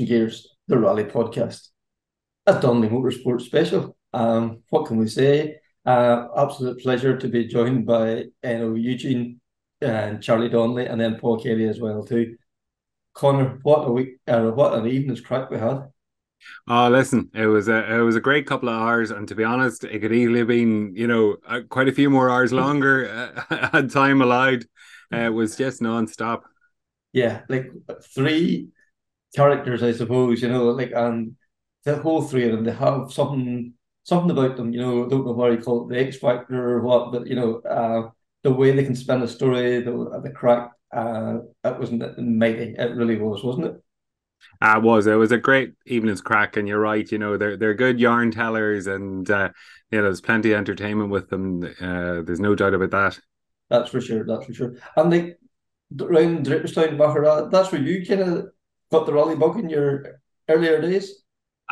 Crunching Gears, the Rally Podcast, a Donnelly Motorsport special. Um, what can we say? Uh, absolute pleasure to be joined by Eno Eugene and Charlie Donnelly, and then Paul Kelly as well too. Connor, what a week, uh, what an evening's crack we had. Oh, listen, it was a it was a great couple of hours, and to be honest, it could easily have been you know uh, quite a few more hours longer uh, had time allowed. Uh, it was just non-stop. Yeah, like three characters, I suppose. You know, like and the whole three of them, they have something something about them. You know, I don't know why you call it, the X factor or what, but you know, uh, the way they can spin a story, the the crack. Uh, it wasn't mighty. It really was, wasn't it? Uh, it was. It was a great evening's crack, and you're right. You know, they're they're good yarn tellers, and uh, yeah, there's plenty of entertainment with them. Uh, there's no doubt about that. That's for sure. That's for sure. And like around Draperstown, Maghera, that's where you kind of got the rally bug in your earlier days.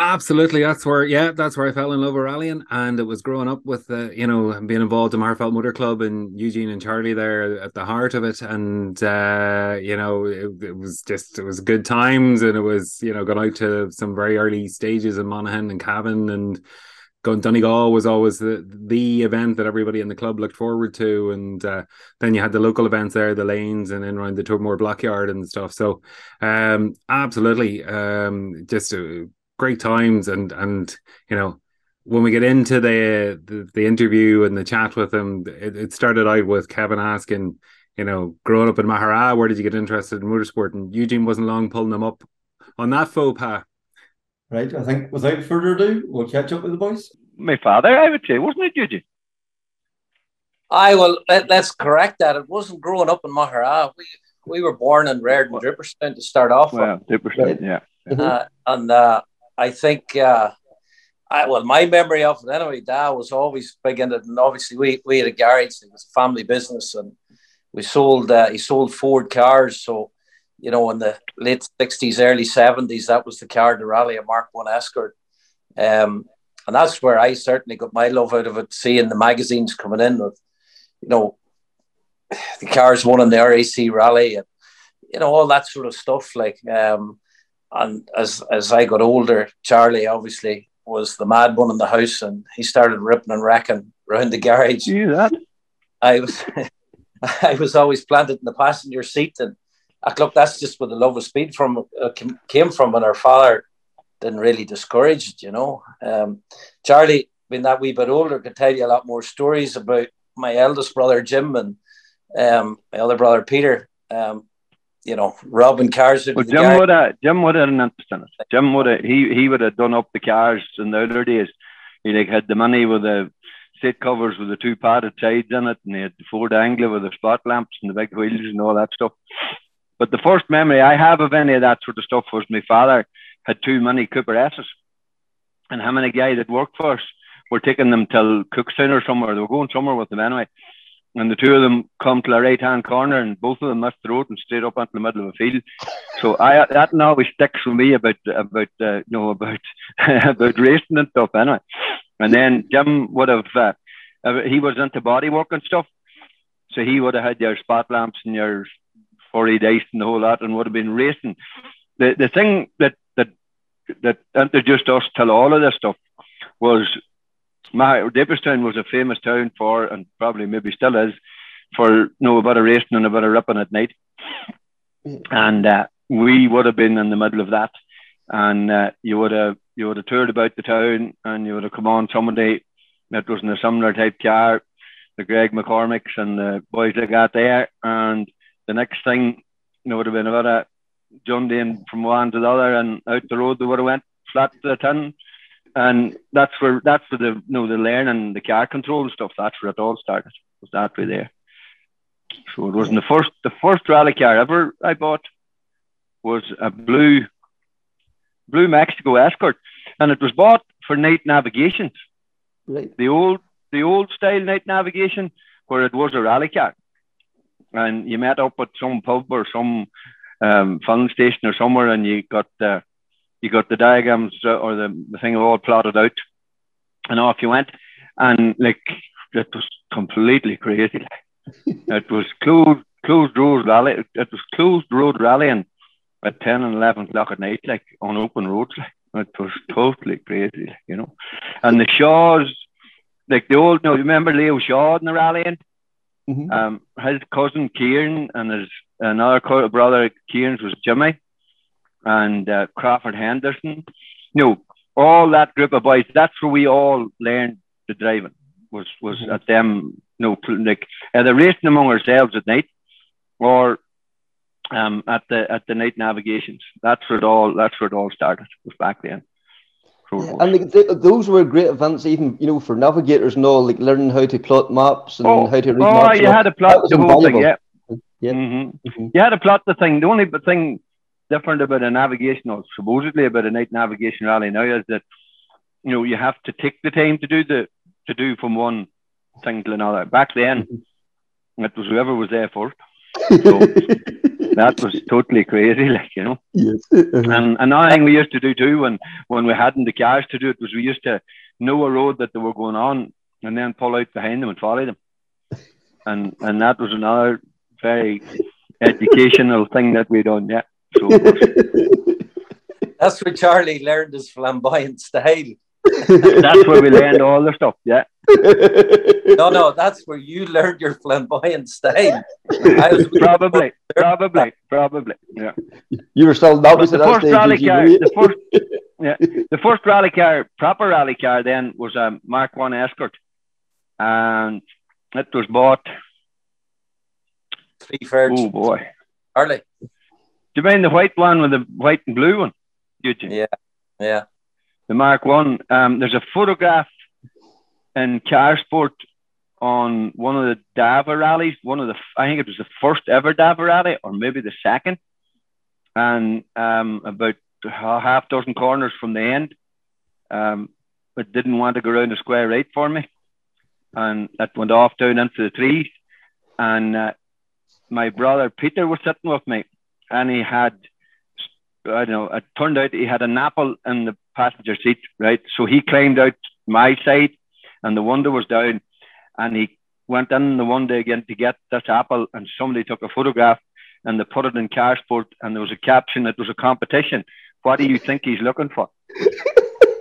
Absolutely, that's where yeah, that's where I fell in love with rallying, and it was growing up with uh, you know being involved in Magherafelt Motor Club and Eugene and Charlie there at the heart of it, and uh, you know it, it, was just it was good times, and it was you know going out to some very early stages in Monaghan and Cavan, and going Donegal was always the the event that everybody in the club looked forward to, and uh, then you had the local events there, the lanes, and then around the Tobermore Blockyard and stuff. So, um, absolutely, um, just a great times and and you know when we get into the the, the interview and the chat with him it, it, started out with kevin asking you know growing up in Maghera where did you get interested in motorsport and eugene wasn't long pulling them up on that faux pas right i think without further ado we'll catch up with the boys my father i would say wasn't it eugene I will let, us correct that. It wasn't growing up in Maghera. We we were born and reared in Draperstown to start off. Well, Draperstown, yeah. Uh, and uh, I think, uh, I, well, my memory of it anyway, Dad was always big in it. And obviously, we, we had a garage, it was a family business, and we sold, uh, he sold Ford cars. So, you know, in the late 60s, early 70s, that was the car, to Rally, a Mark 1 Escort. Um, and that's where I certainly got my love out of it, seeing the magazines coming in with, you know, the cars won in the RAC Rally and, you know, all that sort of stuff. Like, um, and as as I got older, Charlie obviously was the mad one in the house, and he started ripping and wrecking around the garage. You that? I was I was always planted in the passenger seat, and look, that's just where the love of speed from uh, came from, and our father didn't really discourage it, you know. Um, Charlie, being that wee bit older, could tell you a lot more stories about my eldest brother Jim and um, my other brother Peter. Um, you know, robbing cars. Well, Jim would have Jim would have an interest in it. Jim would have he he would have done up the cars in the other days. He like had the money with the seat covers with the two padded sides in it, and he had the Ford Anglia with the spot lamps and the big wheels and all that stuff. But the first memory I have of any of that sort of stuff was my father had two Mini Cooper S's, and him and a guy that worked for us were taking them till Cookstown or somewhere. They were going somewhere with them anyway and the two of them come to the right hand corner, and both of them missed the road and stayed up into the middle of the field. So I that now always sticks with me about about uh, you know about about racing and stuff anyway. And then Jim would have uh, he was into body work and stuff, so he would have had your spot lamps and your forty dice and the whole lot, and would have been racing. The the thing that that that introduced us to all of this stuff was my Draperstown was a famous town for, and probably maybe still is, for you know a racing and a bit of ripping at night. And uh, we would have been in the middle of that, and uh, you would have you would have toured about the town, and you would have come on somebody that was in a similar type car, the Greg McCormicks and the boys like that there, and the next thing you know would have been about a John Dane from one to the other, and out the road they would have went flat to the tin and that's where that's where the you know the learning the car control and stuff. That's where it all started. Was that way there. So it wasn't the first the first rally car ever I bought was a blue blue Mexico Escort, and it was bought for night navigation. Right. The old the old style night navigation where it was a rally car, and you met up at some pub or some um, filling station or somewhere, and you got the you got the diagrams uh, or the, the thing all plotted out, and off you went, and like it was completely crazy. it was closed closed road rally. It was closed road rallying at ten and eleven o'clock at night, like on open roads. Like it was totally crazy, you know. And the Shaws, like the old, no, you remember Leo Shaw in the rallying? Mhm. Um, his cousin Kieran and his another co- brother Kieran's was Jimmy and uh, Crawford Henderson. No, all that group of boys. That's where we all learned the driving. Was was Mhm. at them. No, pl- like either racing among ourselves at night, or um, at the at the night navigations. That's where it all. That's where it all started. Was back then. Yeah, and like, th- those were great events, even you know, for navigators and all, like learning how to plot maps and Oh, how to read oh, maps. and you had to plot the whole thing. Yeah. Yeah. hmm Mhm. You had to plot the thing. The only thing different about a navigation, or supposedly about a night navigation rally now, is that you know you have to take the time to do the to do from one thing to another. Back then, it was whoever was there first. So that was totally crazy, like you know. yes. Uh-huh. And another thing we used to do too, when when we hadn't the cars to do it, was we used to know a road that they were going on, and then pull out behind them and follow them. And and that was another very educational thing that we done. Yeah. So That's where Charlie learned his flamboyant style. That's where we learned all the stuff. Yeah. No, no, that's where you learned your flamboyant style. I was Probably, probably, probably. Yeah. you were still But novice the at that first stage. rally car, the first, yeah, the first rally car, proper rally car, then was a Mark One Escort, and it was bought. three fair Oh boy, Charlie. do you mean the white one with the white and blue one? Eugene? Yeah. Yeah. The Mark One. Um, there's a photograph in Car Sport on one of the Davagh rallies. One of the, I think it was the first ever Davagh rally, or maybe the second, and um, about a half dozen corners from the end. Um, but didn't want to go around the square right for me, and that went off down into the trees. And uh, my brother Peter was sitting with me, and he had I don't know, it turned out he had an apple in the passenger seat, right? So he climbed out my side and the window was down and he went in the window again to get this apple and somebody took a photograph and they put it in car sport and there was a caption, it was a competition. What do you think he's looking for?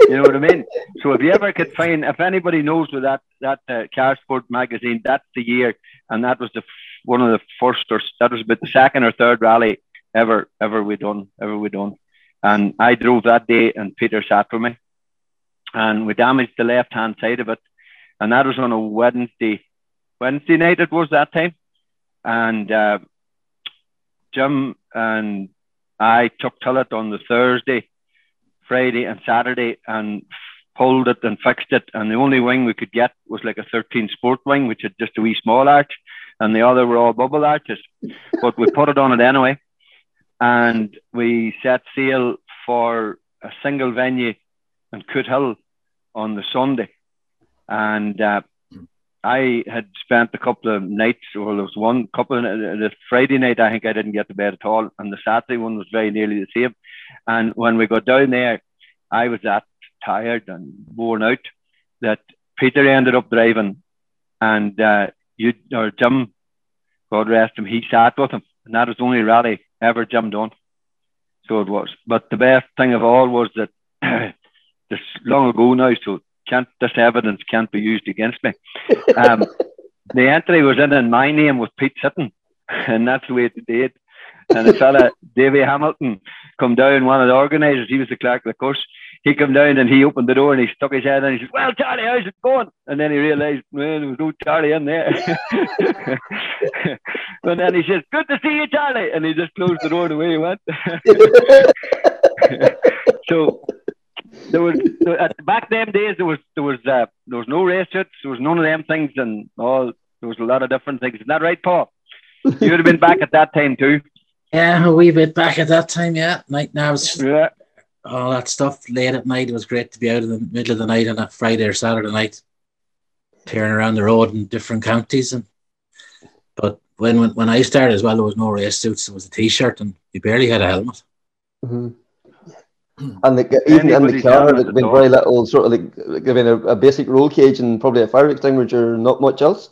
you know what I mean? So if you ever could find, if anybody knows with that that uh, car sport magazine, that's the year, and that was the one of the first or that was about the second or third rally ever ever we done ever we done, and I drove that day and Peter sat with me, and we damaged the left hand side of it, and that was on a Wednesday, Wednesday night it was that time, and uh, Jim and I took till it on the Thursday, Friday and Saturday and pulled it and fixed it. And the only wing we could get was like a 13 sport wing, which had just a wee small arch, and the other were all bubble arches. But we put it on it anyway. And we set sail for a single venue in Cootehill on the Sunday. And uh, I had spent a couple of nights, well, there was one couple of the Friday night, I think I didn't get to bed at all. And the Saturday one was very nearly the same. And when we got down there, I was that tired and worn out that Peter ended up driving and uh, you or Jim, God rest him, he sat with him. And that was the only rally ever Jim done. So it was. But the best thing of all was that this long ago now, so can't this evidence can't be used against me. Um, the entry was in in my name with Pete Sitton, and that's the way it did. And the fella, Davy Hamilton, come down, one of the organisers, he was the clerk of the course. He come down and he opened the door and he stuck his head in and he said, Well, Charlie, how's it going? And then he realised, well, there was no Charlie in there. and then he says, Good to see you, Charlie. And he just closed the door and away he went. so there was back them days there was there was uh, there was no race suits, there was none of them things, and all there was a lot of different things. Isn't that right, Paul? You would have been back at that time too. Yeah, a wee bit back at that time. Yeah, night now Yeah. All that stuff late at night. It was great to be out in the middle of the night on a Friday or Saturday night, tearing around the road in different counties. And but when when, when I started as well, there was no race suits. There was a t-shirt, and you barely had a helmet. Mhm. And the, even in the car, helmet there'd been very little sort of like, like I mean, a, a basic roll cage and probably a fire extinguisher, not much else.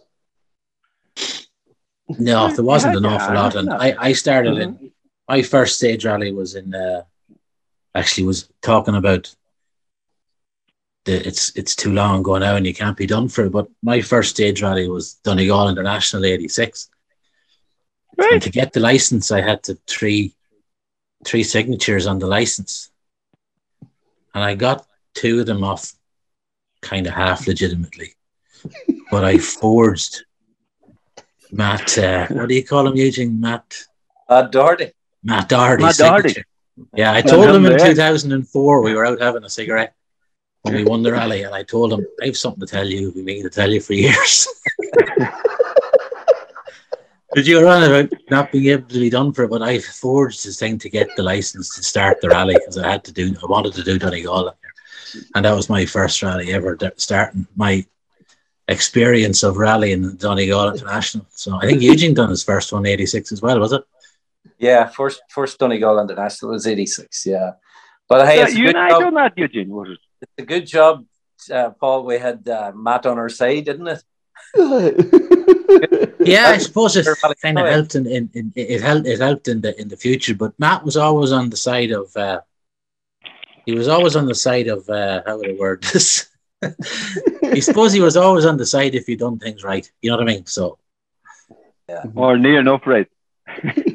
No, there wasn't an awful lot. And. I, I started in my first stage rally was in uh, actually was talking about the it's it's too long going now and you can't be done for it. But my first stage rally was Donegal International eighty six. Right. And to get the license I had to three three signatures on the license. And I got two of them off kind of half legitimately. but I forged Matt, uh, what do you call him, Eugene? Matt, Uh, Doherty. Matt Doherty's Matt Doherty. Yeah, I told him in there. 2004 we were out having a cigarette when we won the rally, and I told him I have something to tell you. We mean to tell you for years. Did you run about not being able to be done for it? But I forged this thing to get the license to start the rally because I had to do. I wanted to do Donegal, and that was my first rally ever. Starting my experience of rallying in Donegal International. So I think Eugene done his first one, 86 as well, was it? Yeah, first first Donegal International was eighty six. Yeah, but hey, Yeah, it's, a you good and I job, done that, Eugene. Was it? it's a good job, uh, Paul. We had uh, Matt on our side, didn't it? Yeah, I suppose it kind of helped in, in, in it helped it helped in the in the future. But Matt was always on the side of uh, he was always on the side of uh, how would I word this? I suppose he was always on the side if you done things right. You know what I mean? So Or near enough, right?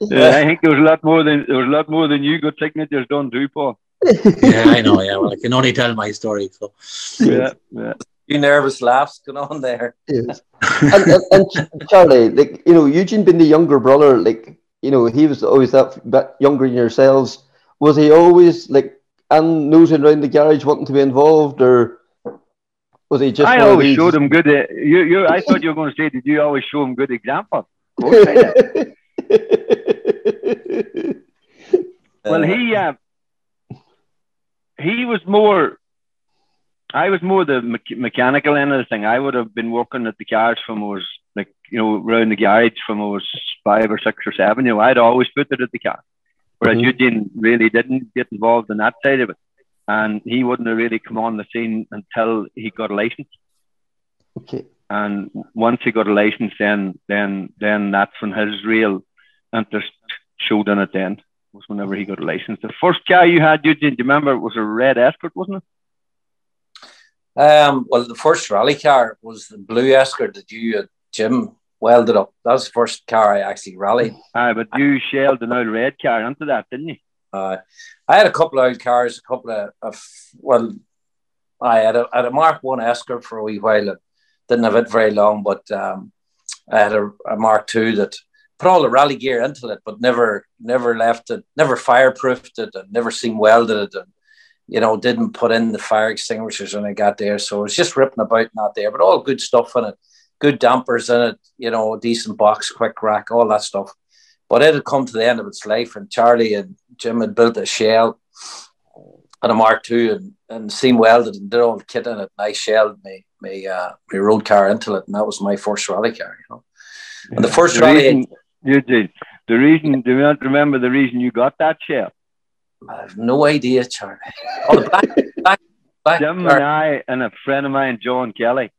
Yeah, I think there er was a lot more than there was a lot more than you got signatures done too, Paul. yeah, I know. Yeah, well, I can only tell my story. So Yeah, yeah. few nervous laughs going on there. Yes. and, and, and Charlie, like you know, Eugene being the younger brother, like you know, he was always that bit younger than yourselves. Was he always like and nosing around the garage, wanting to be involved, or was he just? I always showed him good. Uh, you, you. I thought you were going to say, did you always show him good example? Of course I did. Well, Uh, he uh, he was more. I was more the me- mechanical end of the thing. I would have been working at the cars from I was like you know around the garage from I was five or six or seven. You know, I'd always put it at the car, whereas Mhm. Eugene really didn't get involved in that side of it, and he wouldn't have really come on the scene until he got a license. okay. And once he got a license, then then then that's when his real interest showed in it. Then was whenever he got a license. The first car you had, Eugene, do you remember? It was a red Escort, wasn't it? Um, well, the first rally car was the blue Escort that you, uh, Jim, welded up. That was the first car I actually rallied. Aye, but you shelled an old red car into that, didn't you? Uh, I had a couple of old cars, a couple of, of well, I had a, I had a Mark One Escort for a wee while. It didn't have it very long, but um, I had a, a Mark Two that put all the rally gear into it, but never never left it, never fireproofed it, and never seam welded it, and you know didn't put in the fire extinguishers when I got there. So it was just ripping about not there, but all good stuff in it, good dampers in it, you know, decent box, quick rack, all that stuff. But it had come to the end of its life, and Charlie and Jim had built a shell and a Mark II and, and seam welded and did all the kit in it. And I shelled my my, uh, my road car into it, and that was my first rally car. You know, and the first rally, reason, did. the reason, do you not remember the reason you got that shell? I have no idea, Charlie. Oh, oh the black, black, black Jim and I and a friend of mine, John Kelly,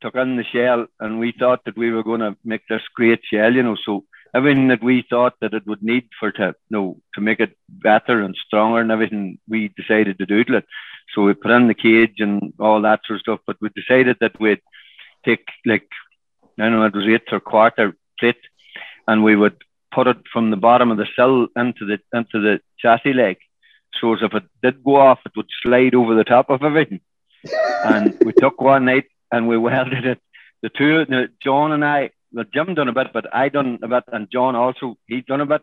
took in the shell and we thought that we were going to make this great shell, you know. So everything that we thought that it would need for to you know, to make it better and stronger and everything, we decided to do it. So we put in the cage and all that sort of stuff. But we decided that we'd take like I don't know, it was eighth or quarter plate, and we would put it from the bottom of the sill into the into the chassis leg. So as if it did go off, it would slide over the top of everything. and we took one night and we welded it. The two, John and I, well, Jim done a bit, but I done a bit, and John also he done a bit,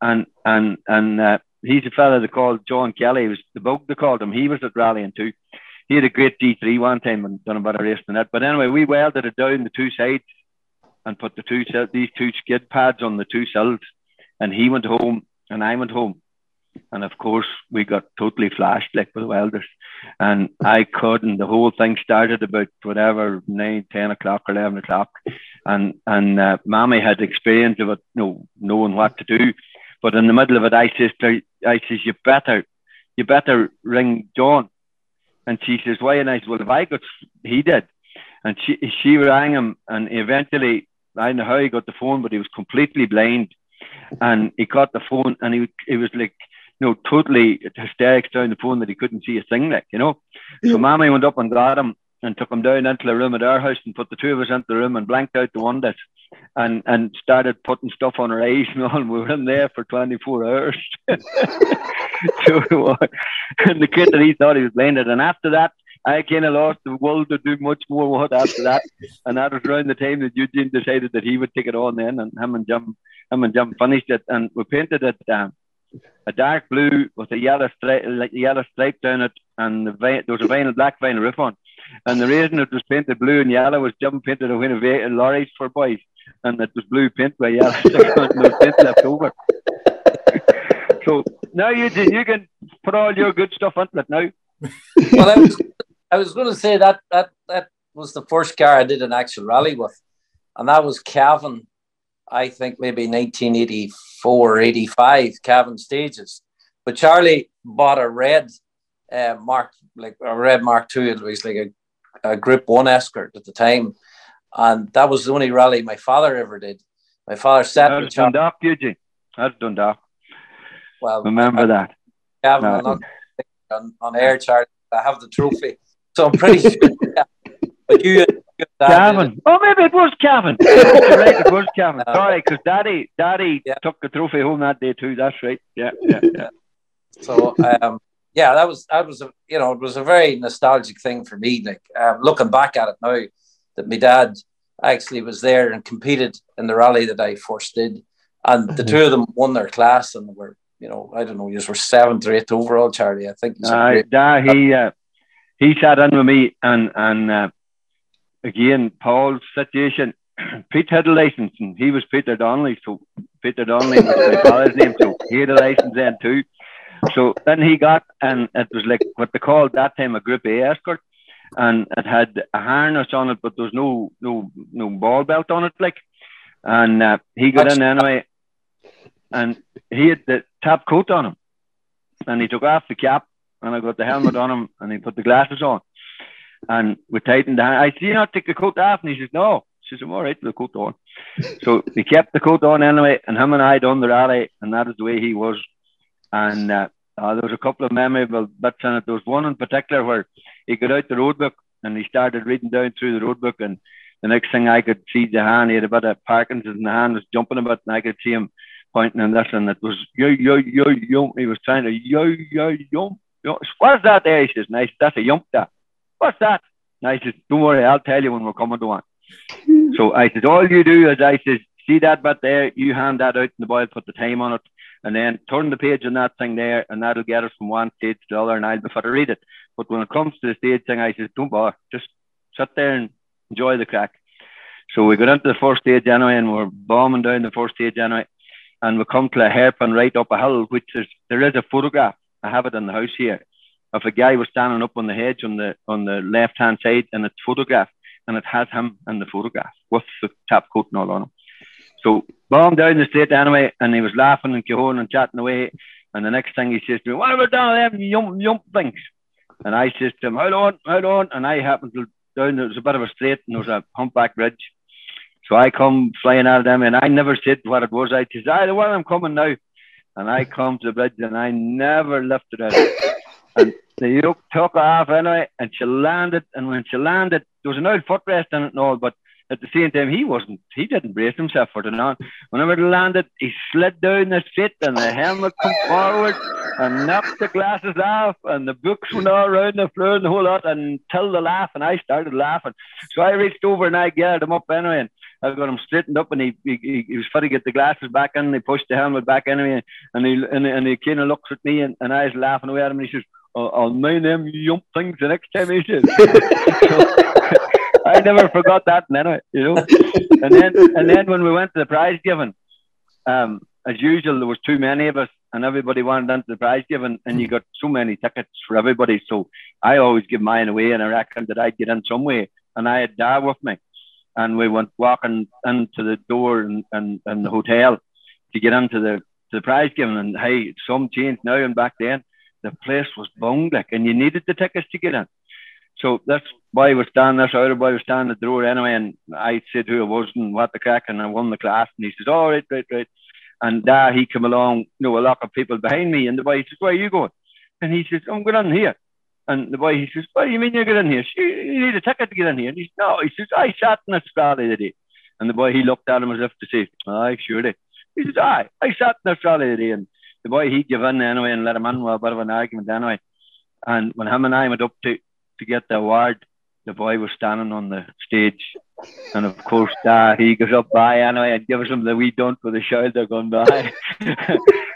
and and and uh, he's a fella they called John Kelly. He was the bug they called him. He was at rallying too. He had a great D3 one time and done a race than that. But anyway, we welded it down the two sides and put the two these two skid pads on the two sills. And he went home and I went home. And of course, we got totally flashed like with welders. And I couldn't. The whole thing started about whatever nine, ten o'clock, eleven o'clock, and and uh, Mammy had experience of it, you know, knowing what to do. But in the middle of it, I says, I says, you better, you better ring John. And she says, why? And I said, well, if I got, he did. And she she rang him, and eventually, I don't know how he got the phone, but he was completely blind. And he got the phone, and he he was like you know, totally hysterics down the phone that he couldn't see a thing, like, you know. So Mammy went up and got him and took him down into the room at our house and put the two of us into the room and blanked out the windows and and started putting stuff on her eyes and all. And we were in there for 24 hours. so. And the kid that he thought he was blinded. And after that, I kind of lost the will to do much more what after that. And that was around the time that Eugene decided that he would take it on then and him and Jim, him and Jim finished it. And we painted it um, a dark blue with a yellow stripe, like yellow stripe down it, and the there was a vinyl black vinyl roof on. And the reason it was painted blue and yellow was Jim painted a win of lorries for boys, and it was blue paint by yellow no paint left over. so now you you can put all your good stuff into it now. well, I was I was going to say that that that was the first car I did an actual rally with, and that was Cavan I think maybe 1984, 85, Cavan stages. But Charlie bought a red uh, Mark, like a red Mark II. It was like a, a Group One Escort at the time, and that was the only rally my father ever did. My father sat Charlie. Dundalk, Eugene. That's Dundalk. Well, remember I, that. Cavan, no. on, on air, Charlie. I have the trophy, so I'm pretty sure. but you Cavan. Oh, maybe it was Cavan. right, it was Cavan. Sorry, because Daddy, Daddy yeah. took the trophy home that day too. That's right. Yeah, yeah, yeah. So, um, yeah, that was that was a you know it was a very nostalgic thing for me. Like um, looking back at it now, that my dad actually was there and competed in the rally that I first did, and the mm-hmm. two of them won their class and were you know I don't know, you were seventh or eighth overall, Charlie. I think. Uh, da, he uh, he sat in with me and and. Uh, again, Paul's situation, Pete had a license and he was Peter Donnelly. So Peter Donnelly was my father's name. So he had a license then too. So then he got, and it was like what they called that time a Group A escort. And it had a harness on it, but there was no no no ball belt on it, like. And uh, he got in anyway, and he had the top coat on him, and he took off the cap, and I got the helmet on him, and he put the glasses on, and we tightened the hand. I see you not take the coat off, and he says, No. She said, I'm all right the coat on. so he kept the coat on anyway, and him and I done the rally, and that is the way he was. And uh, uh, there was a couple of memorable bits in it. There was one in particular where he got out the road book and he started reading down through the road book, and the next thing I could see the hand, he had a bit of Parkinson's, and the hand was jumping a bit, and I could see him pointing and this, and it was yo yo yo yo. He was trying to yo yo yo. Yo. What's that there? He says, nice. That's a yump that. What's that? And I said, Don't worry, I'll tell you when we're coming to one. so I said, All you do is I said, See that bit there, you hand that out in the boil, put the time on it, and then turn the page on that thing there, and that'll get us from one stage to the other, and I'll be for to read it. But when it comes to the stage thing, I said, Don't bother, just sit there and enjoy the crack. So we got into the first stage anyway, and we're bombing down the first stage anyway. And we come to a hairpin right up a hill, which is there is a photograph. I have it in the house here of a guy was standing up on the hedge on the on the left hand side and it's photographed and it has him in the photograph with the top coat and all on him. So bombed down the street anyway and he was laughing and cajoling and chatting away and the next thing he says to me, What about down them yump yump things? And I says to him, Hold on, hold on and I happened to down there was a bit of a straight and there was a humpback bridge. So I come flying out of them and I never said what it was. I says, I the one I'm coming now. And I come to the bridge and I never lifted it and the yoke took off anyway, and she landed. And when she landed, there was an old footrest in it and all, but at the same time, he wasn't, he didn't brace himself for the And whenever it landed, he slid down the seat and the helmet come forward and knocked the glasses off and the books went all around the floor and the whole lot until the laugh. And I started laughing. So I reached over and I gathered him up anyway. And I got him straightened up, and he he, he was trying to get the glasses back in. He pushed the helmet back anyway, and he and, and he kind of looks at me, and, and I was laughing away at him, and he says, "I'll, I'll mind them yump things the next time." He says. I never forgot that, anyway, you know. And then and then when we went to the prize giving, um, as usual, there was too many of us, and everybody wanted into the prize giving, and you got so many tickets for everybody. So I always give mine away, and I reckoned that I'd get in some way. And I had Dad with me, and we went walking into the door and and, and the hotel to get into the the prize giving. And hey, some change now, and back then the place was bunged like, and you needed the tickets to get in. So that's why we're standing there. So other boy was standing at the door anyway, and I said who it was and what the crack, and I won the class. And he says, "All right, right, right." And uh, he came along, you know, a lot of people behind me, and the boy says, "Where are you going?" And he says, "I'm going in here." And the boy he says, "What do you mean you're in here? You need a ticket to get in here." And he says, "No." He says, "I sat in Australia today." And the boy he looked at him as if to say, "Aye, surely." He says, "Aye, I sat in Australia today." And the boy he gave in anyway and let him in with a bit of an argument anyway. And when him and I went up to to get the award, the boy was standing on the stage. And of course, uh, he goes up by anyway and gives him the wee dunt with the shoulder going by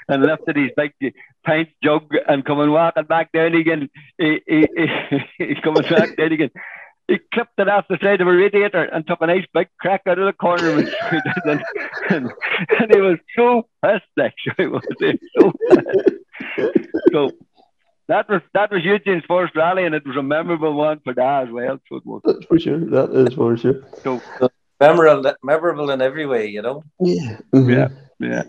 and lifted his big pint jug and coming walking back down again. He, he, he, he's coming back down again. He clipped it off the side of a radiator and took a nice big crack out of the corner of his and, and, and he was so pissed, actually. Was he? So, pissed. so that was that was Eugene's first rally, and it was a memorable one for that as well. So it was. That's for sure. That is for sure. So memorable, memorable in every way, you know. Yeah. mhm. yeah, yeah.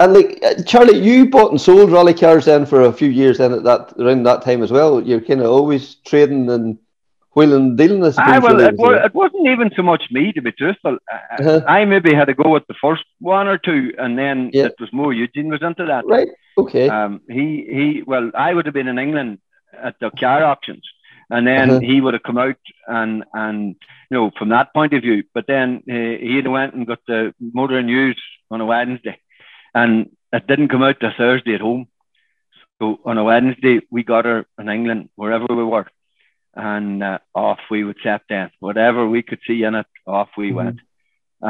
And like uh, Charlie, you bought and sold rally cars then for a few years then at that around that time as well. You're kind of always trading and wheeling and dealing. I suppose, I well, really, it, wa- it wasn't even so much me to be truthful. I, Uh-huh. I maybe had to go with the first one or two, and then Yeah. it was more Eugene was into that. right? Okay. Um, he he. Well, I would have been in England at the car auctions, and then Uh-huh. he would have come out and and you know from that point of view. But then uh, he went and got the motor news on a Wednesday, and it didn't come out till Thursday at home. So on a Wednesday, we got her in England wherever we were, and uh, off we would set then. Whatever we could see in it, off we Mhm. went.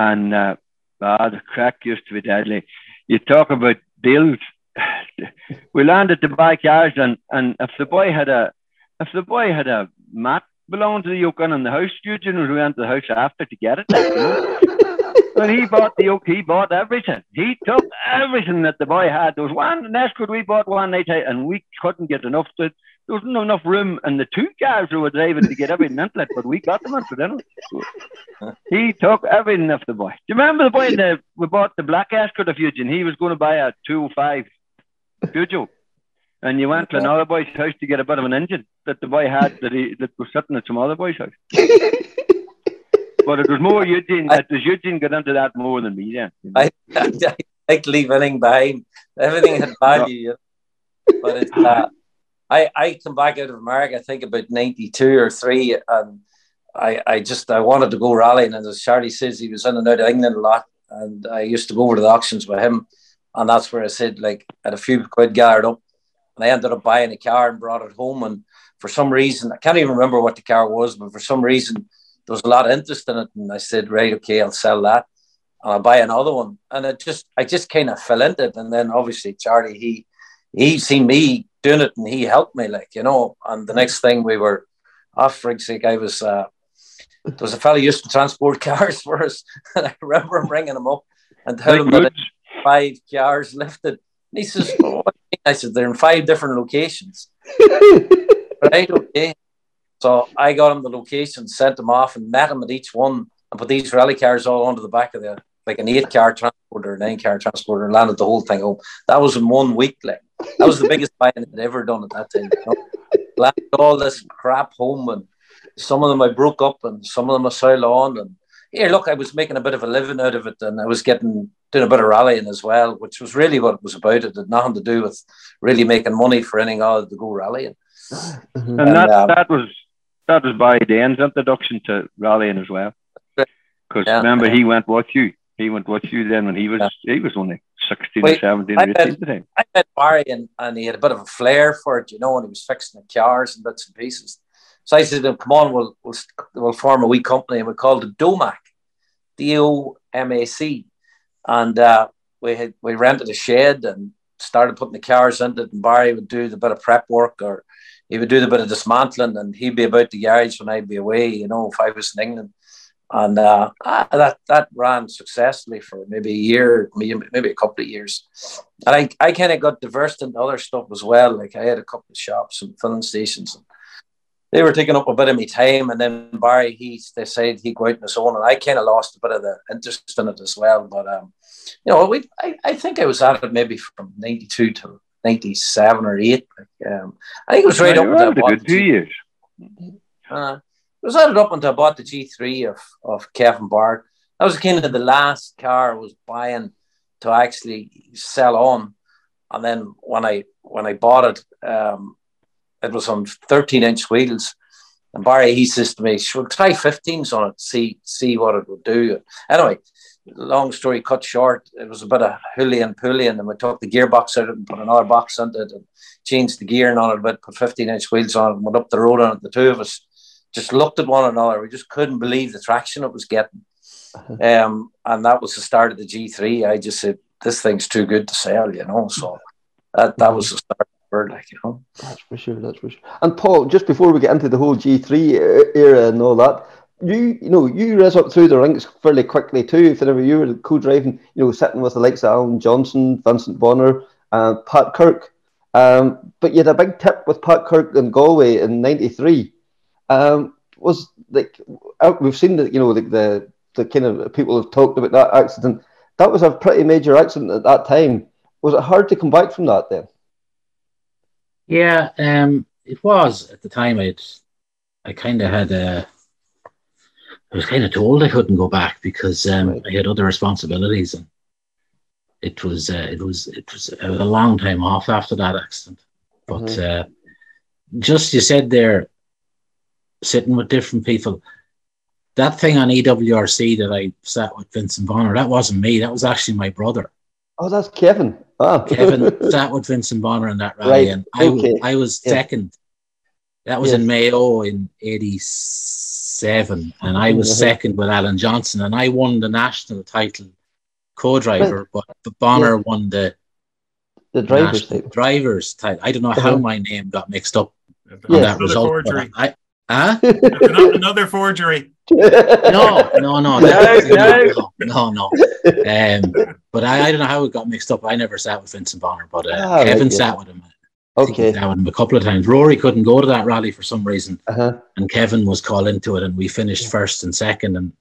And uh, ah, the crack used to be deadly. You talk about deals. we landed buy cars, and, and if the boy had a if the boy had a mat belonging to the Yukon in the house, Eugene was went to the house after to get it. like, you know. When he bought the he bought everything. He took everything that the boy had. There was one escort we bought one night, and we couldn't get enough to. There wasn't enough room in the two cars we were driving to get everything into it, but we got them into dinner. He took everything off the boy. Do you remember the boy that we bought the black escort of Eugene? He was going to buy a 205 Peugeot. And you went to another boy's house to get a bit of an engine that the boy had that he that was sitting at some other boy's house. But it was more Eugene. It was Eugene got into that more than me then. you know. I, I like to leave anything behind. Everything had value, you but it's uh, I I come back out of America. I think about ninety two or three, and I I just I wanted to go rallying. And as Charlie says, he was in and out of England a lot, and I used to go over to the auctions with him, and that's where I said like I had a few quid gathered up, and I ended up buying a car and brought it home. And for some reason, I can't even remember what the car was, but for some reason there was a lot of interest in it, and I said, right, okay, I'll sell that and I'll buy another one. And it just, I just kind of fell into it. And then obviously Charlie, he, he seen me doing it and he helped me, like, you know. And the next thing we were off, for sake, I was, uh, there was a fella used to transport cars for us. And I remember him ringing him up and telling him that five cars lifted. And he says, oh, what do you mean? I said, they're in five different locations. right, okay. So I got him the location, sent him off, and met him at each one, and put these rally cars all onto the back of the like an eight car transporter, a nine car transporter, and landed the whole thing home. That was in one week. Like that was the biggest buying I'd ever done at that time. You know? Landed all this crap home, and some of them I broke up, and some of them I sold on. And here, look, I was making a bit of a living out of it, and I was getting doing a bit of rallying as well, which was really what it was about. It had nothing to do with really making money for anything other than to go rallying. Mhm. And that, um, that was that was by Dan's introduction to rallying as well. Because Yeah. remember, he went with you. He went with you then when he was he was only sixteen Wait, or seventeen I or eighteen the time. I met Barry and, and he had a bit of a flair for it, you know, when he was fixing the cars and bits and pieces. So I said to him, come on, we'll, we'll, we'll form a wee company and we called it Domac. D O M A C, and uh, we had we rented a shed and started putting the cars in it. And Barry would do the bit of prep work, or he would do the bit of dismantling, and he'd be about the garage when I'd be away. You know, if I was in England, and uh, ah, that that ran successfully for maybe a year, maybe, maybe a couple of years. And I, I kind of got diverse into other stuff as well. Like I had a couple of shops and filling stations. And they were taking up a bit of my time. And then Barry, he decided he'd go out on his own. And I kind of lost a bit of the interest in it as well. But, um, you know, we, I, I think I was at it maybe from 92 to 97 or 8. Like, um, I think it was right up to about two years. Uh, it was added up until I bought the G3 of, of Kevin Bard. That was kind of the last car I was buying to actually sell on. And then when I when I bought it, um, it was on 13 inch wheels. And Barry, he says to me, "Should try 15s on it, see see what it would do." Anyway, long story cut short, it was a bit of hooly and pulley, and then we took the gearbox out and put another box into it and changed the gearing on it, but put 15 inch wheels on it and went up the road on it, the two of us just looked at one another. We just couldn't believe the traction it was getting. Uh-huh. Um, and that was the start of the G3. I just said, this thing's too good to sell, you know. So that, that was the start of like, you know. That's for sure, that's for sure. And Paul, just before we get into the whole G3 era and all that, you you know you rise up through the ranks fairly quickly too. If ever you were co-driving, you know, sitting with the likes of Alan Johnson, Vincent Bonner, and Pat Kirk. Um, but you had a big tip with Pat Kirk in Galway in '93 um, was like uh, we've seen that you know the, the the kind of people have talked about that accident. That was a pretty major accident at that time. Was it hard to come back from that then? Yeah, um, it was at the time. I I kind of had a. I was kind of told I couldn't go back because um, right. I had other responsibilities, and it was uh, it was it was a long time off after that accident. But mm-hmm. uh, just you said there, sitting with different people. That thing on EWRC that I sat with Vincent Bonner, that wasn't me. That was actually my brother. Oh, that's Kevin. Oh. Kevin sat with Vincent Bonner in that rally, right. and I, okay. was, I was yeah. second. That was in Mayo in '87, and I was second with Alan Johnson, and I won the national title co-driver, but, but Bonner yeah. won the the drivers title. drivers title. I don't know how my name got mixed up on that result. I, Huh? Another forgery. no, no, no, no, no, no. Um, but I, I don't know how it got mixed up. I never sat with Vincent Bonner, but uh, ah, Kevin sat with him. Okay. Sat with him a couple of times. Rory couldn't go to that rally for some reason, uh-huh. and Kevin was called into it, and we finished first and second. And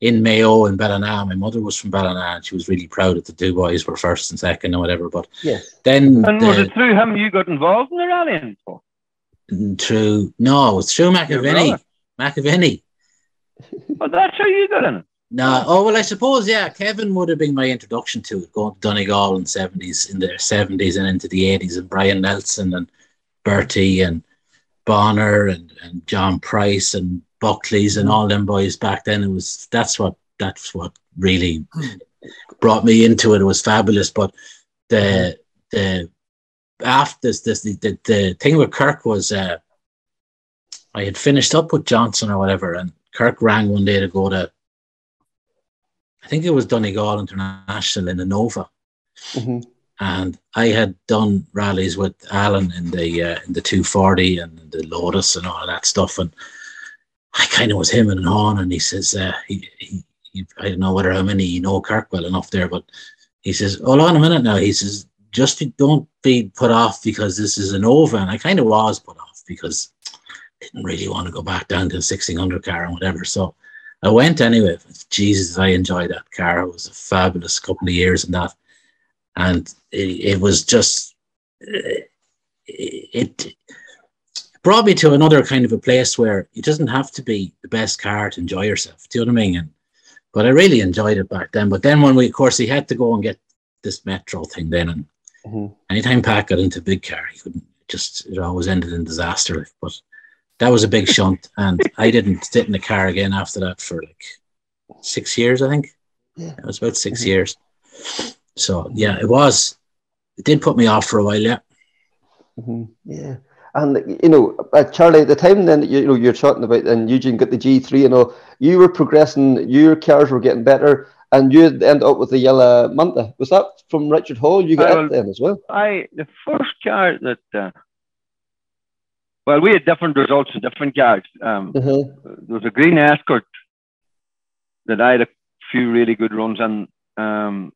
in Mayo and Ballina, my mother was from Ballina, and she was really proud that the two boys were first and second and whatever. But yeah. then, and the, was it through him you got involved in the rally? through no, it's through McAvinny. McAvinny. Well, that's how you got in it. No, oh. oh well, I suppose yeah. Kevin would have been my introduction to it, going to Donegal in seventies, in the seventies and into the eighties, and Brian Nelson and Bertie and Bonner and, and John Price and Buckley's and mm. all them boys back then. It was that's what that's what really mm. brought me into it. It was fabulous, but the mm. the after this, this the, the, the thing with Kirk was uh, I had finished up with Johnson or whatever, and Kirk rang one day to go to, I think it was Donegal International in the Nova, mm-hmm. and I had done rallies with Alan in the uh, in the 240 and the Lotus and all of that stuff, and I kind of was him and on, and he says uh, he, he, he I don't know whether how many you know Kirk well enough there, but he says, hold on a minute now. He says, just don't be put off because this is an over. And I kind of was put off because I didn't really want to go back down to a 1600 car and whatever. So I went anyway. Jesus, I enjoyed that car. It was a fabulous couple of years in that. And it, it was just, it, it brought me to another kind of a place where it doesn't have to be the best car to enjoy yourself. Do you know what I mean? And, but I really enjoyed it back then. But then when we, of course, he had to go and get this metro thing then, and Mm-hmm. Anytime Pat got into a big car, he couldn't just it always ended in disaster. But that was a big shunt, and I didn't sit in the car again after that for like six years, I think. Yeah, it was about 6 mm-hmm. years. So yeah, it was. It did put me off for a while, yeah. Mm-hmm. Yeah. And you know, uh, Charlie, at the time then you, you know you're talking about, and Eugene got the G three and all. You were progressing. Your cars were getting better, and you end up with the yellow Manta. Was that from Richard Hall? You got it then as well. I the first car that. Uh, well, we had different results in different cars. Um, uh-huh. There was a green escort that I had a few really good runs on, um,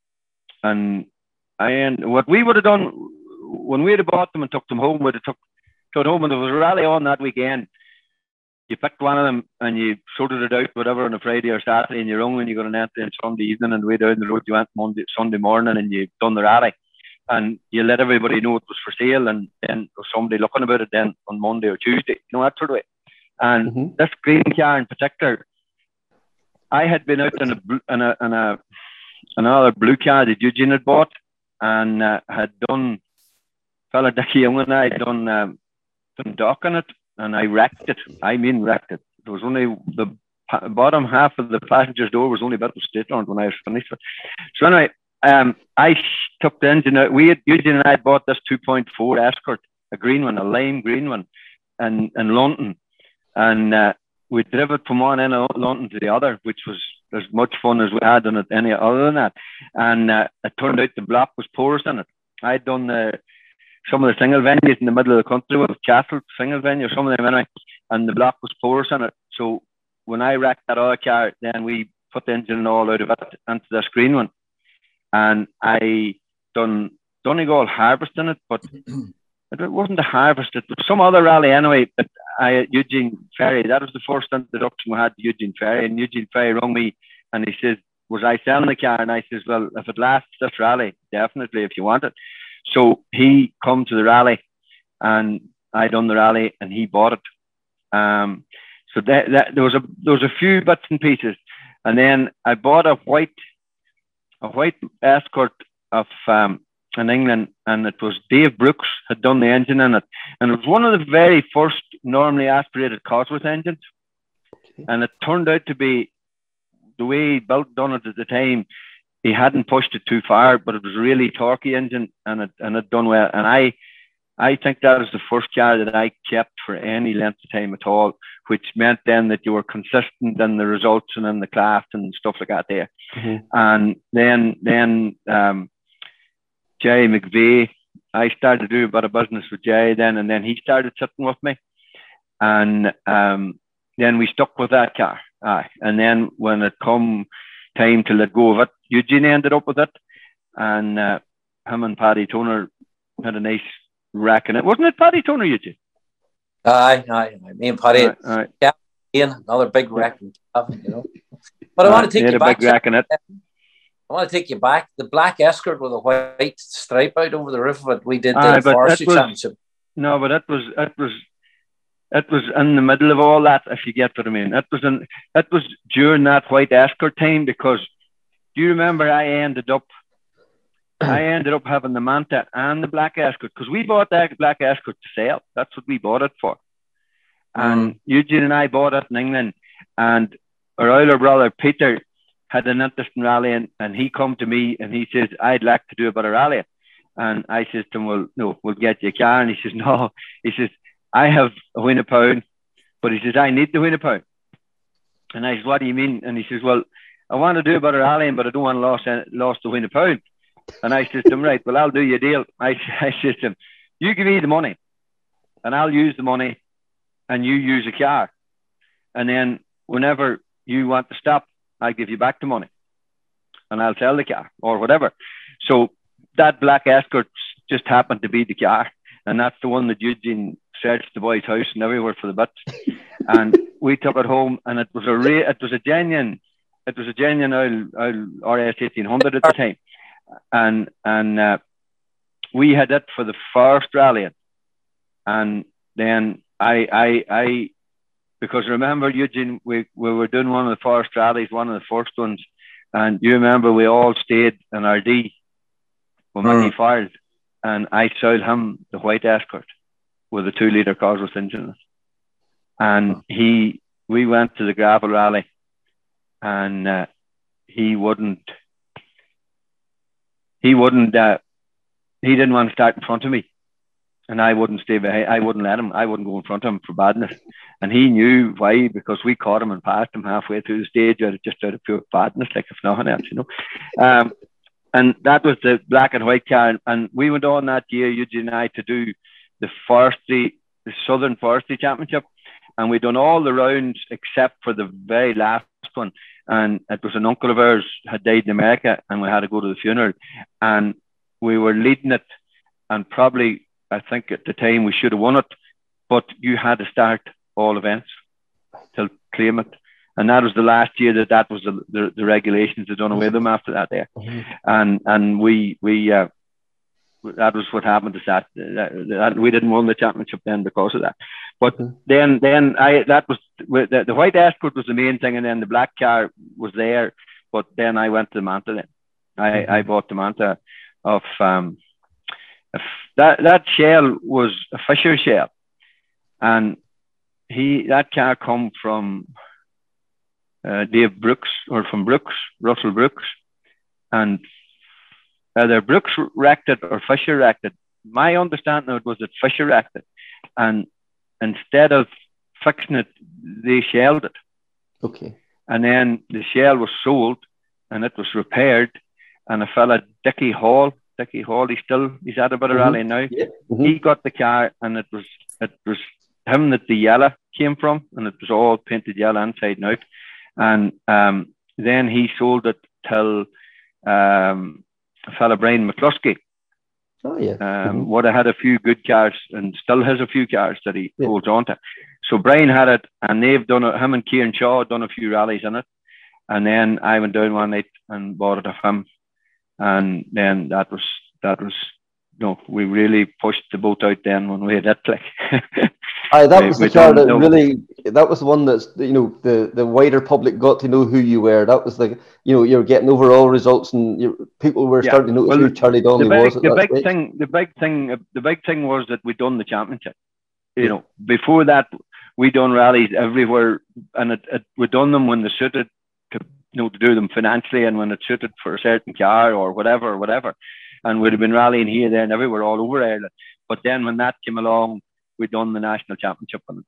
and I and what we would have done when we had bought them and took them home, we'd have took took home and there was a rally on that weekend. You picked one of them and you sorted it out, whatever, on a Friday or Saturday, and you're only and you got an entry on Sunday evening, and way down the road you went Monday, Sunday morning, and you done the rally, and you let everybody know it was for sale, and then there was somebody looking about it then on Monday or Tuesday, you know that sort of way. And Mhm. this green car in particular, I had been out in a in a, in a another blue car that Eugene had bought, and uh, had done fella Dickie Young and I had done um, done dock on it, and I wrecked it. I mean wrecked it. There was only the bottom half of the passenger's door was only about to state on it when I was finished. So anyway, um, I took the engine out. We had Eugene and I bought this 2.4 Escort, a green one, a lime green one, and in London, and uh, we drove it from one end of London to the other, which was as much fun as we had on it any other than that. And uh, it turned out the block was porous in it. I'd done uh, some of the single venues in the middle of the country with Castle single venue, some of them anyway, and the block was porous in it. So when I wrecked that other car, then we put the engine and all out of it into this green one. And I done Donegal harvest in it, but it wasn't a harvest, it was some other rally anyway. But I Eugene Ferry, that was the first introduction we had to Eugene Ferry, and Eugene Ferry rung me and he says, Was I selling the car? And I says, Well, if it lasts this rally, definitely if you want it. So he come to the rally and I done the rally and he bought it. Um, so that, that there was a there was a few bits and pieces, and then I bought a white a white escort of um, in England, and it was Dave Brooks had done the engine in it, and it was one of the very first normally aspirated Cosworth engines, and it turned out to be the way he built done it at the time. He hadn't pushed it too far, but it was a really torquey engine, and it and it done well. And I, I think that was the first car that I kept for any length of time at all, which meant then that you were consistent in the results and in the craft and stuff like that there. Mhm. And then then um, Jay McVeigh, I started to do a bit of business with Jay then, and then he started sitting with me, and um, then we stuck with that car. Aye. And then when it come time to let go of it, Eugene ended up with it, and uh, him and Paddy Toner had a nice rack in it. Wasn't it Paddy Toner, Eugene? Aye, aye, aye. Me and Paddy, Aye, aye. Ian, another big wreck, you know. But I want to take you back. big it. I want to take you back. The black escort with a white stripe out over the roof of it. We did the forestry that was- championship. No, but it was it was it was in the middle of all that, if you get what I mean. It was in it was during that white escort time because do you remember I ended up I ended up having the Manta and the black escort because we bought that black escort to sell. That's what we bought it for. And mm. Eugene and I bought it in England and our older brother Peter had an interest in rallying and he come to me and he says, I'd like to do a bit of rallying. And I says to him, Well, no, we'll get you a car. And he says, No. He says, I have a win a pound, but he says, I need to win a pound. And I says, What do you mean? And he says, Well, I want to do a bit of rallying, but I don't want to lose, lose to win a pound. And I says to him, Right, well, I'll do you a deal. I, I says to him, You give me the money, and I'll use the money, and you use a car. And then whenever you want to stop, I give you back the money and I'll sell the car or whatever. So that black escort just happened to be the car. And that's the one that Eugene searched the boy's house and everywhere for the bits. and we took it home and it was a re- it was a genuine it was a genuine oil, oil RS eighteen hundred at the time. And and uh, we had it for the first rally. And then I I I because remember Eugene, we, we were doing one of the first rallies, one of the first ones, and you remember we all stayed in our D with Mickey Fires, and I sold him the white escort with a two liter Cosworth engine. And he, we went to the gravel rally, and uh, he wouldn't, he wouldn't, uh, he didn't want to start in front of me. and I wouldn't stay behind. I wouldn't let him. I wouldn't go in front of him for badness. And he knew why because we caught him and passed him halfway through the stage just out of pure badness, like if nothing else, you know. Um, and that was the black and white car. And we went on that year, Eugene and I, to do the forestry, the Southern Forestry Championship, and we done all the rounds except for the very last one. And it was an uncle of ours had died in America, and we had to go to the funeral, and we were leading it, and probably I think at the time we should have won it, but you had to start all events to claim it. And that was the last year that that was the, the, the regulations had done away with them after that there. Mm-hmm. And and we we uh, that was what happened to that, that, that, we didn't win the championship then because of that. But mm-hmm. then then I that was the, the white escort was the main thing, and then the black car was there. But then I went to the Manta. Then I mm-hmm. I bought the Manta of um that that shell was a Fisher shell, and he that car come from uh, Dave Brooks or from Brooks Russell Brooks, and either Brooks wrecked it or Fisher wrecked it. My understanding of it was that Fisher wrecked it, and instead of fixing it, they shelled it. Okay. And then the shell was sold, and it was repaired, and a fella Dickie Hall Dickie Hall. He's still he's at a bit of mm-hmm. rally now. Yeah. Mm-hmm. He got the car, and it was it was him that the yellow came from, and it was all painted yellow inside and out. And um, then he sold it till um, a fella Brian McCluskey. Oh yeah. Um, mm-hmm. Would have had a few good cars, and still has a few cars that he yeah. holds on to. So Brian had it, and they've done it. Him and Kieran Shaw done a few rallies in it, and then I went down one night and bought it of him and then that was that was you know we really pushed the boat out then when we had that click. Aye, that was the car that really that was the one that's you know the the wider public got to know who you were. That was the you know you're getting overall results and you, people were yeah. starting to notice well, who Charlie Donnelly was. the big thing, the big thing, the big thing was that we'd done the championship. You know, before that we'd done rallies everywhere, and it, it, we done them when they suited you know, to do them financially and when it suited for a certain car or whatever, or whatever. And we'd have been rallying here, there, and everywhere, all over Ireland. But then when that came along, we'd done the national championship on it.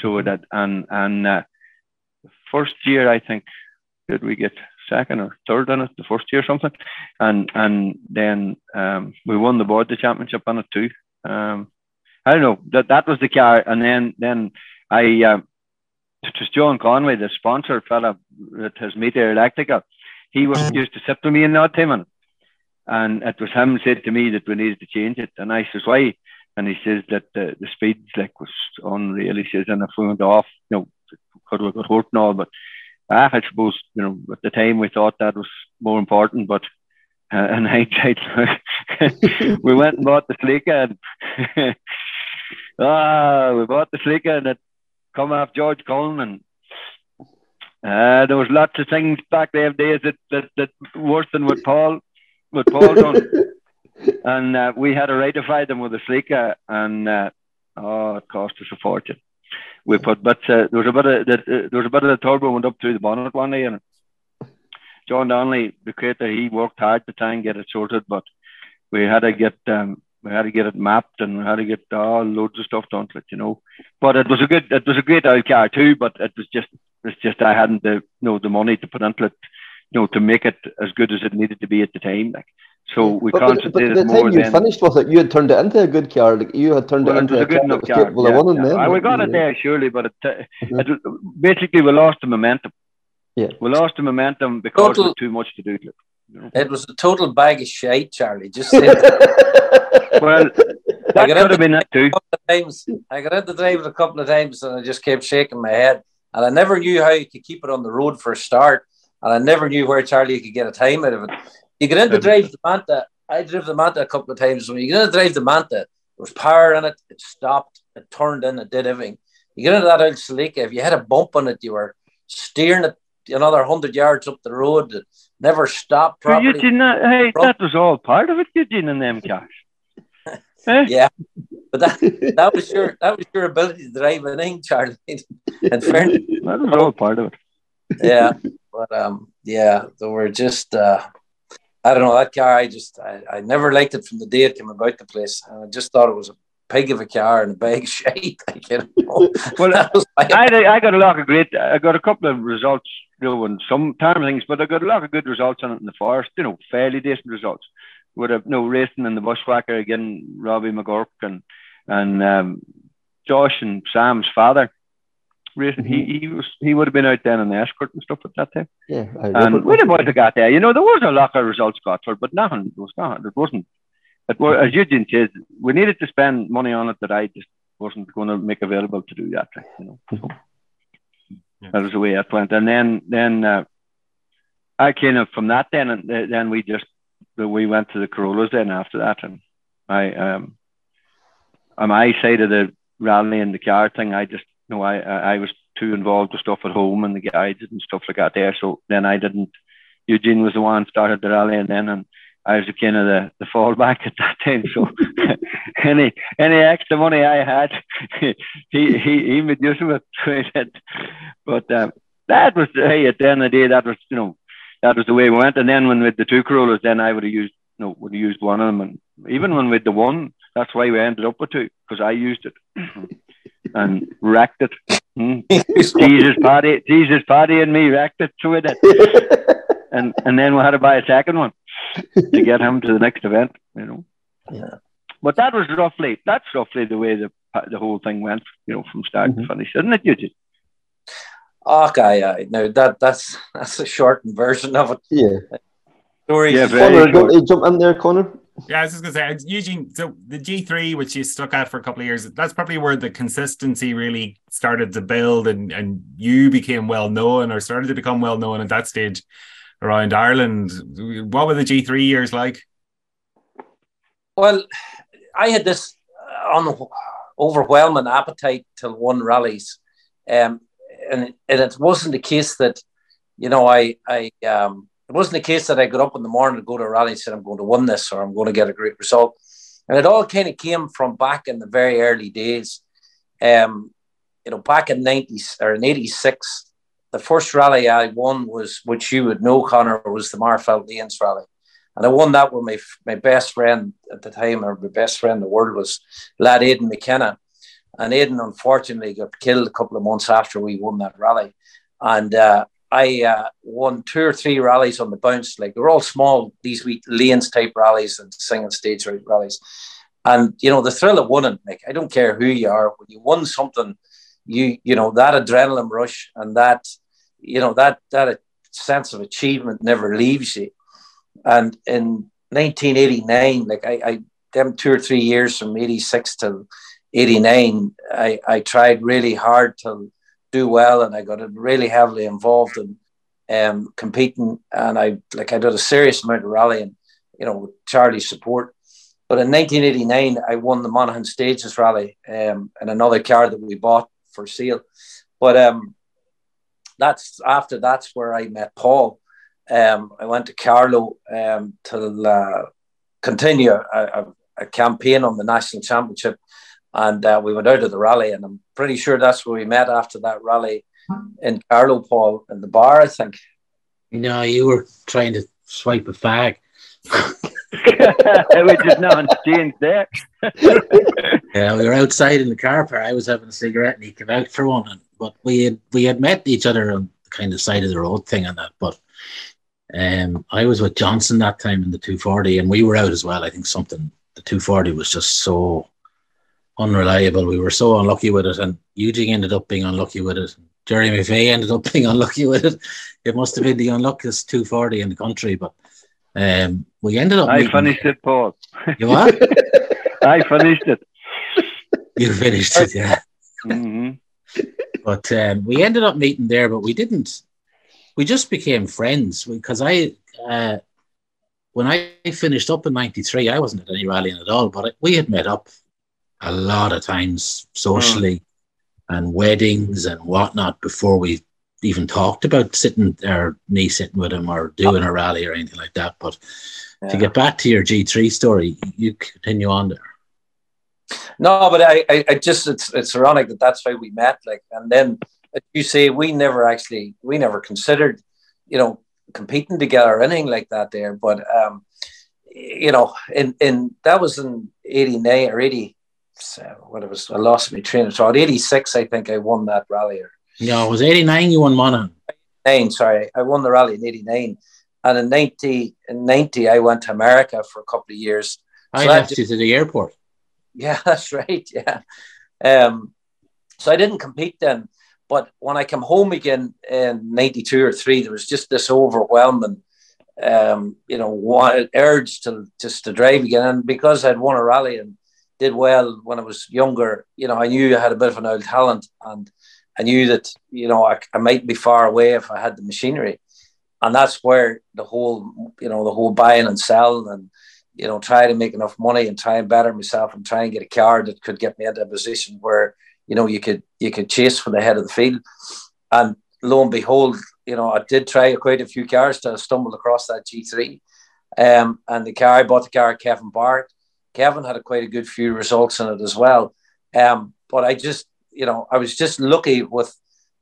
So that and and uh, the first year, I think, did we get second or third in it? The first year, or something, and and then um, we won the board the championship on it too. Um, I don't know that that was the car, and then then I uh, it was John Conway, the sponsor fella that has made Meteor Electrical. He was mm. used to sit with me in that time, and, and it was him said to me that we needed to change it. And I says, why? And he says that the, the speeds like was unreal. He says, and if we went off, you know, could have got hurt and all, but ah, I suppose, you know, at the time we thought that was more important, but uh, in hindsight, we went and bought the Celica and ah, we bought the Celica and it come off George Coleman. Uh, there was lots of things back there days that, that, that worse than what Paul what Paul done. And uh, we had to ratify them with a Celica and uh, oh it cost us a fortune. We put but uh, there was a bit of uh, there was a bit of the turbo went up through the bonnet one day and John Donnelly, the creator, he worked hard to try and get it sorted, but we had to get um, we had to get it mapped and we had to get all uh, loads of stuff done to it, you know. But it was a good, it was a great old car too. But it was just, it's just I hadn't the, you know, the money to put into it, you know, to make it as good as it needed to be at the time. Like, so we but, concentrated but, but the more. time you finished with it, you had turned it into a good car. Like you had turned well, it into it a, good car enough car. Yeah, yeah. we got it there surely, but it, uh, mm-hmm. it, basically we lost the momentum. Yeah, we lost the momentum because total, was too much to do to it. You know? It was a total bag of shite, Charlie. Just well, that could have been that too. Times. I got into drive it a couple of times and I just kept shaking my head. And I never knew how you could keep it on the road for a start. And I never knew where Charlie could get a time out of it. You get into um, drive the Manta. I drove the Manta a couple of times. When you get into drive the Manta, there was power in it. It stopped. It turned in. It did everything. You get into that old Celica. If you had a bump on it, you were steering it another hundred yards up the road. It never stopped properly. Eugene, hey, that was all part of it, Eugene, and them cars. Eh? Yeah, but that that was your that was your ability to drive an in, Charlie. and fairness, that was all part of it. yeah, but um, yeah, they were just uh, I don't know that car. I just I, I never liked it from the day it came about the place, and I just thought it was a pig of a car and a bag of shite. Like, you know, Well, I, I got a lot of great. I got a couple of results, you know, and some time things, but I got a lot of good results on it in the forest. You know, fairly decent results. Would have no racing in the bushwhacker again, Robbie McGurk and and um, Josh and Sam's father. Racing, he he was he would have been out then in the escort and stuff at that time. Yeah, I And we the boys got there, you know, there was a lot of results got for but nothing there was nothing. It wasn't. It was, as Eugene says, we needed to spend money on it that I just wasn't going to make available to do that. like, You know, so that was the way it went. And then then uh, I kind of from that then and then we just we went to the Corollas then after that, and I um on my side of the rally and the car thing, I just you know I I was too involved with stuff at home and the guides and stuff like that there. So then I didn't. Eugene was the one started the rally, and then and I was kind of the, the fallback at that time. So any any extra money I had, he he he made use of it. But um, that was hey at the end of the day that was you know that was the way we went. And then when with the two Corollas, then I would have used you know would have used one of them, and even when with the one, that's why we ended up with two because I used it and wrecked it. Hmm. Jesus Paddy, Jesus Paddy and me wrecked it so we did. And and then we had to buy a second one to get him to the next event, you know. Yeah. But that was roughly that's roughly the way the the whole thing went, you know, from start Mhm. to finish, isn't it, Eugene? Okay, aye. no, that that's that's a shortened version of it. yeah. Stories. Yeah, very Connor, short. jump in there, Connor? Yeah, I was just gonna say, Eugene. So the G three, which you stuck at for a couple of years, that's probably where the consistency really started to build, and and you became well known or started to become well known at that stage around Ireland. What were the G three years like? Well, I had this uh, un- overwhelming appetite to win rallies, um, and and it wasn't the case that, you know, I I um, it wasn't the case that I got up in the morning to go to a rally and said I'm going to win this or I'm going to get a great result, and it all kind of came from back in the very early days, um, you know, back in ninety or in eighty six. The first rally I won was, which you would know, Connor, was the Magherafelt Lanes rally. And I won that with my my best friend at the time, or my best friend in the world was lad Aidan McKenna. And Aidan unfortunately got killed a couple of months after we won that rally. And uh, I uh, won two or three rallies on the bounce. Like they were all small, these wee lanes type rallies and single stage rallies. And you know, the thrill of winning, like I don't care who you are, when you won something, you you know, that adrenaline rush and that, you know, that that sense of achievement never leaves you. And in 1989, like I, I them two or three years from 86 to 89, I, I tried really hard to do well and I got really heavily involved in um, competing. And I like I did a serious amount of rallying, you know, with Charlie's support. But in 1989, I won the Monaghan Stages Rally um, and another car that we bought for sale. But um, that's after that's where I met Paul. Um, I went to Carlow um, to uh, continue a, a, a, campaign on the national championship, and uh, we went out of the rally. And I'm pretty sure that's where we met after that rally in Carlow, Paul, in the bar. I think. No, you were trying to swipe a fag. Which is not changed there. Yeah, we were outside in the car park. I was having a cigarette, and he came out for one. And, but we had we had met each other on the kind of side of the road thing and that. But um, I was with Johnson that time in the 240, and we were out as well. I think something the 240 was just so unreliable. We were so unlucky with it, and Eugene ended up being unlucky with it. Jerry McVeigh ended up being unlucky with it. It must have been the unluckiest 240 in the country, but um, we ended up. I meeting- finished it, Paul. You what? I finished it. You finished it, yeah. hmm But um, we ended up meeting there, but we didn't. We just became friends because I, uh, when I finished up in '93, I wasn't at any rallying at all, but we had met up a lot of times socially and weddings and whatnot before we even talked about sitting or me sitting with him or doing a rally or anything like that. But to get back to your G3 story, you continue on there. No, but I, I, I just it's it's ironic that that's how we met. Like, and then as you say, we never actually we never considered, you know, competing together or anything like that there. But um, you know, in in that was in '89 or '80. What it was, I lost my train of thought. '86, I think I won that rally. Or, no, it was '89. You won Monaghan. Nine, sorry, I won the rally in '89, and in '90, in '90, I went to America for a couple of years. I so left you to the airport. Yeah, that's right. Yeah. Um, so I didn't compete then. But when I came home again in 92 or 3, there was just this overwhelming, um, you know, urge to just to drive again. And because I'd won a rally and did well when I was younger, you know, I knew I had a bit of an old talent and I knew that, you know, I, I might be far away if I had the machinery. And that's where the whole, you know, the whole buying and selling and, you know, try to make enough money and try and better myself and try and get a car that could get me into a position where you know, you could you could chase for the head of the field. And lo and behold, you know, I did try quite a few cars to stumble across that G3. Um, and the car, I bought the car, Kevin Barrett. Kevin had a quite a good few results in it as well. Um, but I just, you know, I was just lucky with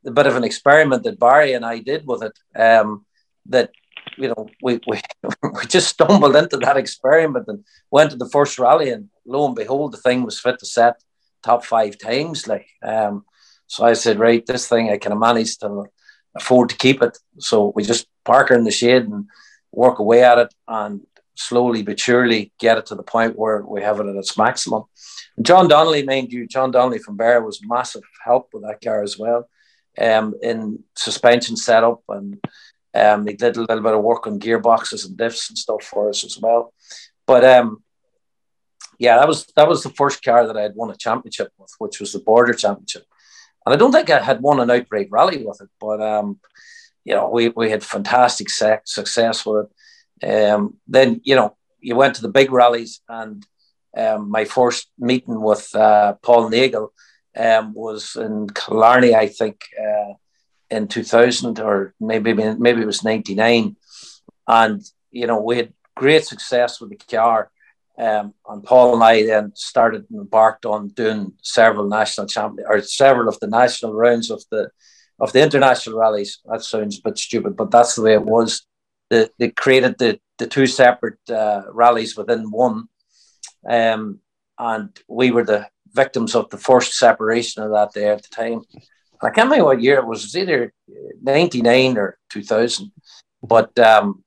a bit of an experiment that Barry and I did with it. Um, that you know, we, we we just stumbled into that experiment and went to the first rally, and lo and behold, the thing was fit to set top five times. Like, um, so I said, right, this thing I can manage to afford to keep it. So we just park her in the shade and work away at it, and slowly but surely get it to the point where we have it at its maximum. And John Donnelly, mind you, John Donnelly from Bear was massive help with that car as well, um, in suspension setup and. Um, he did a little bit of work on gearboxes and diffs and stuff for us as well. But um, yeah, that was that was the first car that I had won a championship with, which was the Border Championship. And I don't think I had won an outright rally with it, but um, you know, we, we had fantastic success with it. Um, then you know, you went to the big rallies, and um, my first meeting with uh, Paul Nagle um, was in Killarney, I think, uh, in 2000 or maybe maybe it was 99, and you know, we had great success with the car. Um, and Paul and I then started and embarked on doing several national champion or several of the national rounds of the of the international rallies. That sounds a bit stupid, but that's the way it was. They, they created the, the two separate uh, rallies within one. Um, and we were the victims of the first separation of that there at the time. I can't remember what year it was. It was either 99 or 2000. But um,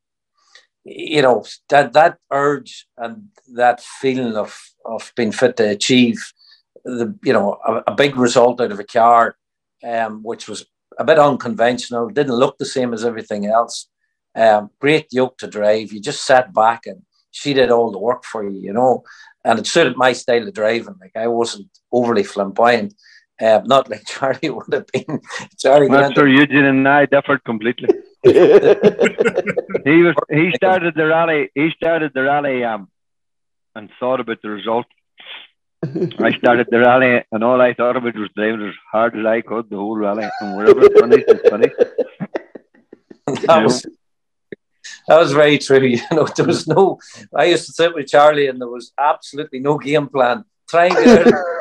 you know that that urge and that feeling of of being fit to achieve the you know a, a big result out of a car, um, which was a bit unconventional, didn't look the same as everything else. Um, great yoke to drive. You just sat back and she did all the work for you, you know, and it suited my style of driving. Like I wasn't overly flamboyant. Um, not like Charlie would have been. Charlie. Not sure Eugene and I differed completely. he was. He started the rally. He started the rally. Um, and thought about the result. I started the rally, and all I thought about was driving as hard as I could the whole rally, and wherever it finished, it finished. That was, that was very true. You know, there was no. I used to sit with Charlie, and there was absolutely no game plan. Trying to.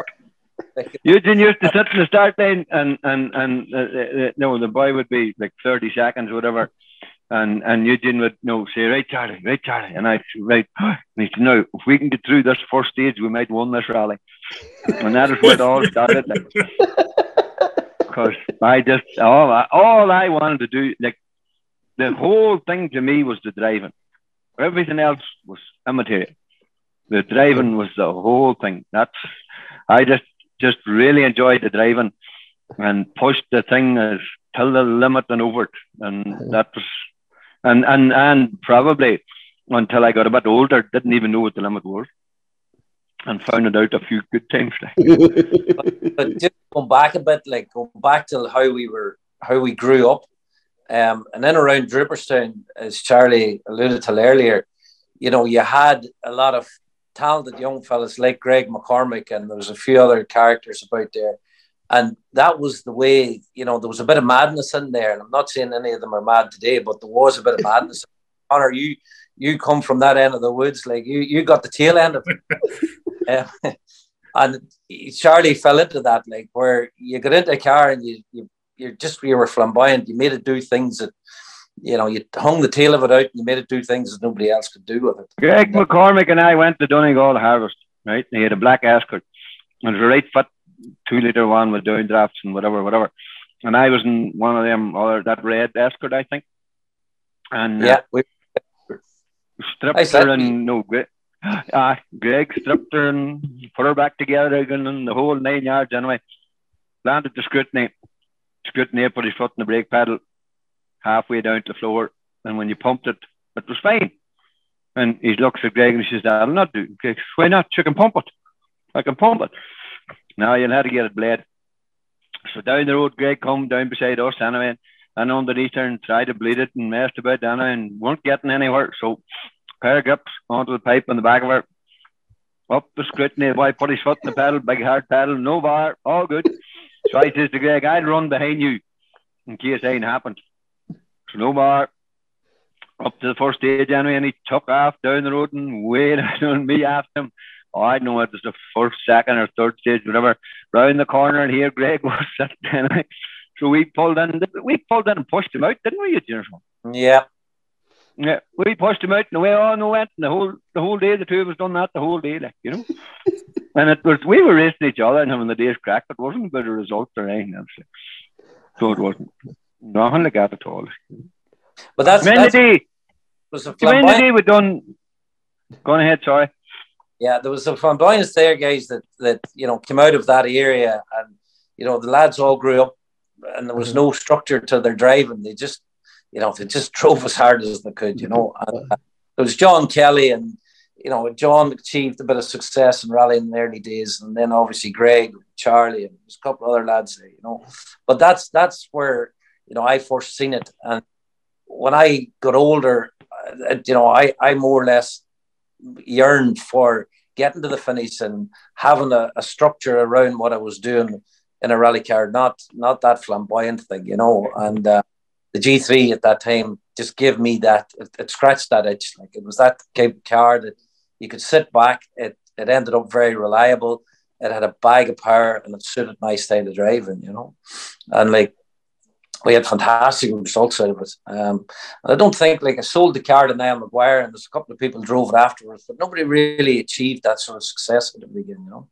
Eugene used to sit in the start line, and and and uh, uh, no, the boy would be like thirty seconds, whatever, and and Eugene would you know say, right, Charlie, right, Charlie, and I right, and he said, no, if we can get through this first stage, we might win this rally, and that is where it all started. Because I just all I, all I wanted to do, like the whole thing to me was the driving. Everything else was immaterial. The driving was the whole thing. That's I just just really enjoyed the driving and pushed the thing as till the limit and over it. And mm-hmm. that was and and and probably until I got a bit older, didn't even know what the limit was. And found it out a few good times. but, but just going back a bit, like going back to how we were how we grew up. Um, and then around Draperstown, as Charlie alluded to earlier, you know, you had a lot of talented young fellas like Greg McCormick, and there was a few other characters about there. And that was the way, you know, there was a bit of madness in there. And I'm not saying any of them are mad today, but there was a bit of madness. Connor, you you come from that end of the woods, like you you got the tail end of it. um, and Charlie fell into that, like where you got into a car and you you you just you were flamboyant. You made it do things that you know, you hung the tail of it out and you made it do things that nobody else could do with it. Greg McCormick and I went to Donegal Harvest, right? And he had a black Escort. And it was a right foot two litre one with down drafts and whatever, whatever. And I was in one of them, or that red Escort, I think. And yeah, we, uh, stripped her and no, Greg, uh, Greg stripped her and put her back together again and the whole nine yards anyway. Landed the scrutiny. Scrutiny put his foot in the brake pedal halfway down to the floor. And when you pumped it, it was fine. And he looks at Greg and he says, I'll not do. Greg, why not? You can pump it. I can pump it. Now you'll have to get it blade. So down the road, Greg come down beside us anyway, and underneath there and tried to bleed it and messed about anyway and weren't getting anywhere. So pair of grips onto the pipe on the back of her. Up the scrutiny, boy put his foot in the pedal, big hard pedal, no bar, all good. So I says to Greg, I'll run behind you in case anything happened. So no bar. Up to the first stage anyway, and he took off down the road and waited on me after him. Oh, I know it was the first, second, or third stage, whatever. Round the corner, and here Greg was sitting. So we pulled in, we pulled in and pushed him out, didn't we, Jennifer? Yeah. Yeah, we pushed him out and away on and went. And the whole the whole day, the two of us done that the whole day, like you know. and it was we were racing each other and having the day's crack. But it wasn't about the result or anything else. So it wasn't nothing like that at all. But that's, when that's the day, was the flamboyant- day we done. Go on ahead, sorry. yeah, there was a flamboyance there, guys, that that you know came out of that area, and you know the lads all grew up, and there was mm-hmm. no structure to their driving. They just, you know, they just drove as hard as they could, you know. And, uh, it was John Kelly, and you know, John achieved a bit of success in rallying in the early days, and then obviously Greg, Charlie, and there's a couple other lads there, you know. But that's that's where you know I first seen it, and when I got older, uh, you know, I I more or less yearned for getting to the finish and having a, a structure around what I was doing in a rally car, not not that flamboyant thing, you know. And uh, the G3 at that time just gave me that it, it scratched that itch. Like it was that car that you could sit back. It it ended up very reliable. It had a bag of power and it suited my style of driving, you know. And like we had fantastic results out of it. Um, and I don't think like I sold the car to Niall McGuire and there's a couple of people drove it afterwards, but nobody really achieved that sort of success at the beginning, you know.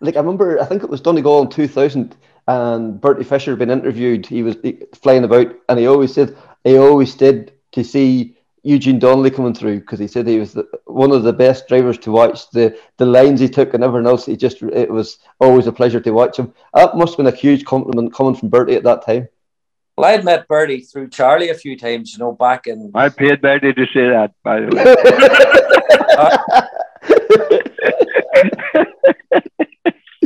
Like I remember, I think it was Donegal in two thousand, and Bertie Fisher had been interviewed. He was flying about, and he always said he always did to see Eugene Donnelly coming through because he said he was the, one of the best drivers to watch. The the lines he took and everything else, he just it was always a pleasure to watch him. That must have been a huge compliment coming from Bertie at that time. Well, I had met Bertie through Charlie a few times, you know, back in I paid Bertie to say that, by the way. Uh,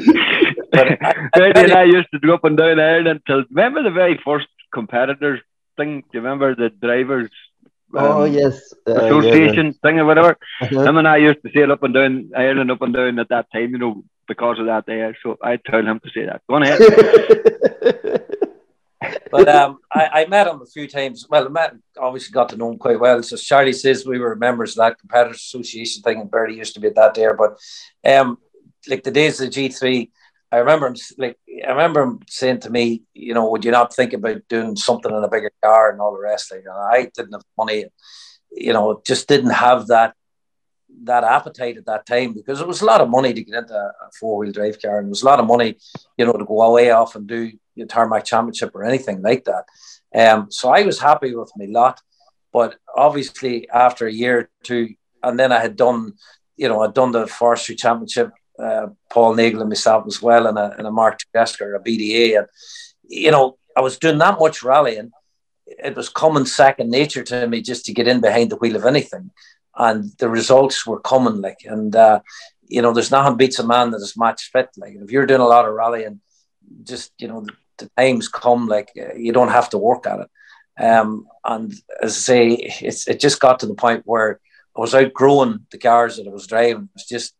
Bertie and I used to go up and down Ireland till remember the very first competitors thing? Do you remember the drivers? oh um, yes, Uh, yeah, association thing or whatever. yeah. Him and I used to sail up and down Ireland up and down at that time, you know, because of that there. So I told him to say that. Go on ahead. But um, I, I met him a few times. Well, I met, obviously got to know him quite well. So Charlie says we were members of that competitors association thing, and Bertie used to be at that there. But um, like the days of the G three, I remember him like I remember him saying to me, you know, would you not think about doing something in a bigger car and all the rest? Like, and I didn't have money, you know, just didn't have that that appetite at that time because it was a lot of money to get into a four wheel drive car, and it was a lot of money, you know, to go away off and do your tarmac championship or anything like that. Um, so I was happy with my lot, but obviously after a year or two, and then I had done, you know, I'd done the forestry championship, uh, Paul Nagle and myself as well, and a, and a Mark Tesker, a BDA, and you know, I was doing that much rallying. It was common second nature to me just to get in behind the wheel of anything, and the results were coming. Like, and uh, you know, there's nothing beats a man that is match fit. Like, if you're doing a lot of rallying, just you know, the, the times come. Like, uh, you don't have to work at it. Um, and as I say, it's it just got to the point where I was outgrowing the cars that I was driving. It was just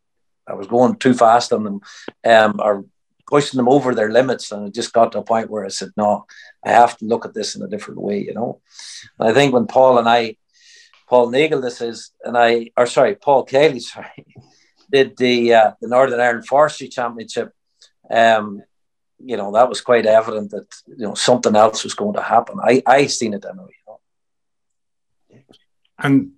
I was going too fast on them, um, or pushing them over their limits, and it just got to a point where I said, "No, I have to look at this in a different way." You know, and I think when Paul and I, Paul Nagle, this is, and I, or sorry, Paul Kelly, sorry, did the uh, the Northern Ireland Forestry Championship. Um, you know, that was quite evident that you know something else was going to happen. I I seen it anyway. You know? And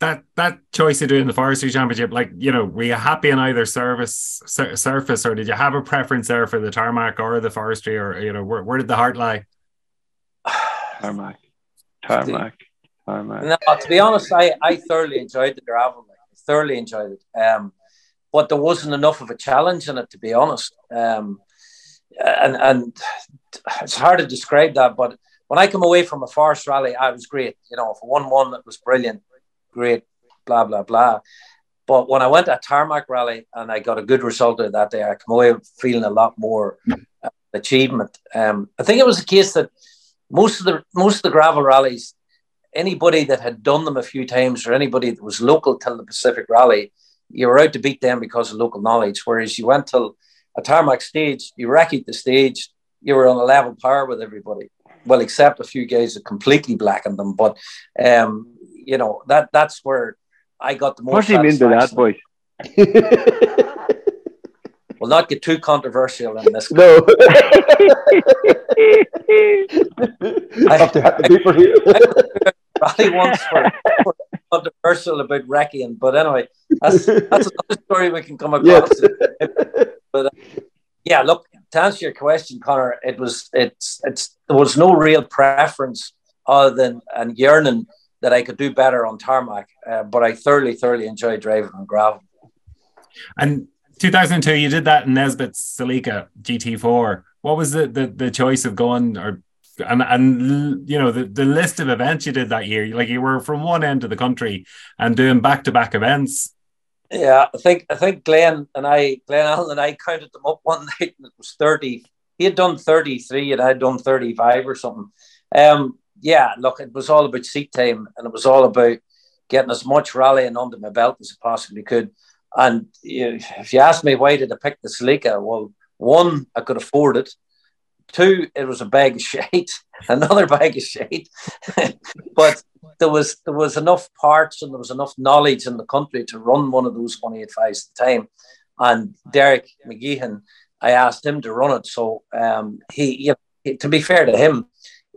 that that choice of doing the forestry championship, like you know, were you happy in either service sur- surface, or did you have a preference there for the tarmac or the forestry, or you know, where, where did the heart lie? Tarmac, tarmac, tarmac. No, to be honest, I, I thoroughly enjoyed the gravel. Like, thoroughly enjoyed it. Um, but there wasn't enough of a challenge in it, to be honest. Um, and and it's hard to describe that. But when I come away from a forest rally, I was great. You know, if I won one, it was brilliant great, blah, blah, blah. But when I went to a tarmac rally and I got a good result of that day, I come away feeling a lot more uh, achievement. Um, I think it was the case that most of the most of the gravel rallies, anybody that had done them a few times or anybody that was local to the Pacific Rally, you were out to beat them because of local knowledge. Whereas you went to a tarmac stage, you wrecked the stage, you were on a level par with everybody. Well, except a few guys that completely blackened them. But um, you know that that's where I got the most. What do you mean by that, boys? will not get too controversial in this. No. I have to have the people here. Rally once for, for controversial about wrecking, but anyway, that's that's another story we can come across. Yeah. But uh, yeah, look to answer your question, Connor, it was it's it's there was no real preference other than and yearning that I could do better on tarmac, uh, but I thoroughly, thoroughly enjoyed driving on gravel. And 2002, you did that in Nesbitt's Celica GT4. What was the, the, the choice of going or and and you know the, the list of events you did that year? Like you were from one end of the country and doing back to back events. Yeah, I think I think Glenn and I, Glenn Allen and I counted them up one night, and it was 30. He had done 33, and I had done 35 or something. Um, yeah, look, it was all about seat time and it was all about getting as much rallying under my belt as I possibly could. And you if you ask me why did I pick the Celica, well, one, I could afford it. Two, it was a bag of shite, another bag of shite. but there was there was enough parts and there was enough knowledge in the country to run one of those 185s at the time. And Derek McGeehan, I asked him to run it. So um, he, you know, to be fair to him,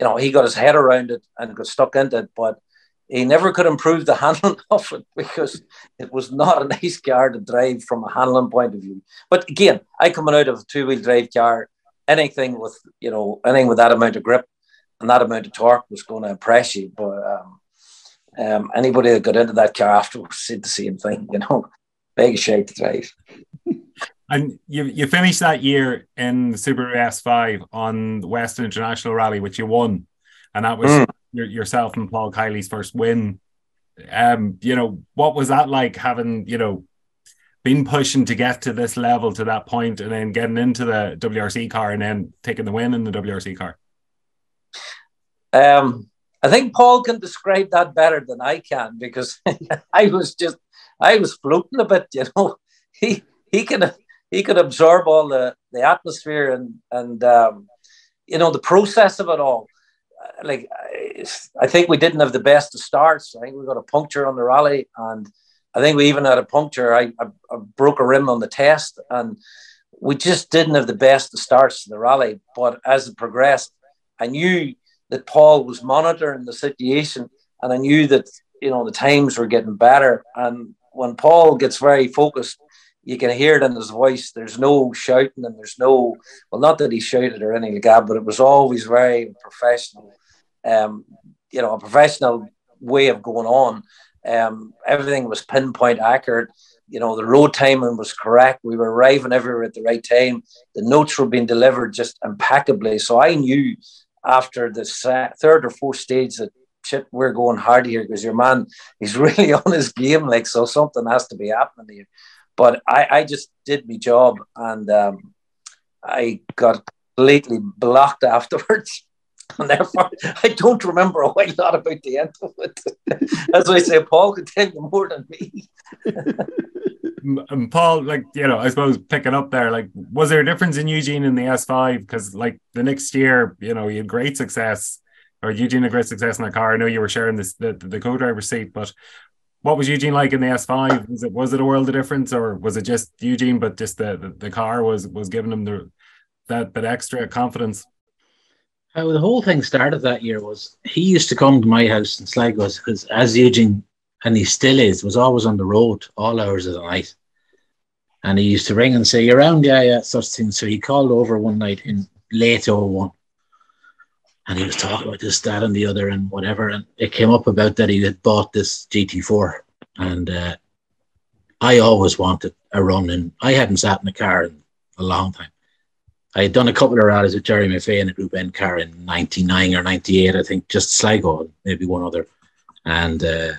you know, he got his head around it and got stuck into it, but he never could improve the handling of it because it was not a nice car to drive from a handling point of view. But again, I coming out of a two wheel drive car, anything with you know anything with that amount of grip and that amount of torque was going to impress you. But um, um, anybody that got into that car afterwards said the same thing. You know, big shape to drive. And you you finished that year in the Subaru S5 on the Western International Rally, which you won, and that was mm. your, yourself and Paul Kiely's first win. Um, you know, what was that like having you know been pushing to get to this level to that point, and then getting into the WRC car and then taking the win in the WRC car? Um, I think Paul can describe that better than I can because I was just I was floating a bit, you know. He he can he could absorb all the, the atmosphere and and um, you know the process of it all. Uh, like I think we didn't have the best of starts. I think we got a puncture on the rally, and I think we even had a puncture. I, I, I broke a rim on the test, and we just didn't have the best of starts to the rally. But as it progressed, I knew that Paul was monitoring the situation, and I knew that you know the times were getting better. And when Paul gets very focused you can hear it in his voice. There's no shouting and there's no, well, not that he shouted or anything like that, but it was always very professional. Um, you know, a professional way of going on. Um, everything was pinpoint accurate. You know, the road timing was correct. We were arriving everywhere at the right time. The notes were being delivered just impeccably. So I knew after the third or fourth stage that shit, we're going hard here because your man, he's really on his game. Like, so something has to be happening here. But I, I just did my job and um, I got completely blocked afterwards. And therefore, I don't remember a whole lot about the end of it. As I say, Paul could tell you more than me. and Paul, like you know, I suppose picking up there, like, was there a difference in Eugene in the S5? Because like the next year, you know, you had great success, or Eugene had great success in the car. I know you were sharing this the, the co-driver seat, but what was Eugene like in the S5? Was it was it a world of difference, or was it just Eugene, but just the the, the car was was giving him the that that extra confidence? how the whole thing started that year was he used to come to my house in Sligo because as Eugene and he still is was always on the road all hours of the night. And he used to ring and say, You're around, yeah, yeah, such things. So he called over one night in late 01 and he was talking about this, that, and the other, and whatever. And it came up about that he had bought this GT4. And uh, I always wanted a run, and I hadn't sat in a car in a long time. I had done a couple of rallies with Jerry McVeigh in a Group N car in 99 or 98, I think, just Sligo, maybe one other. And uh,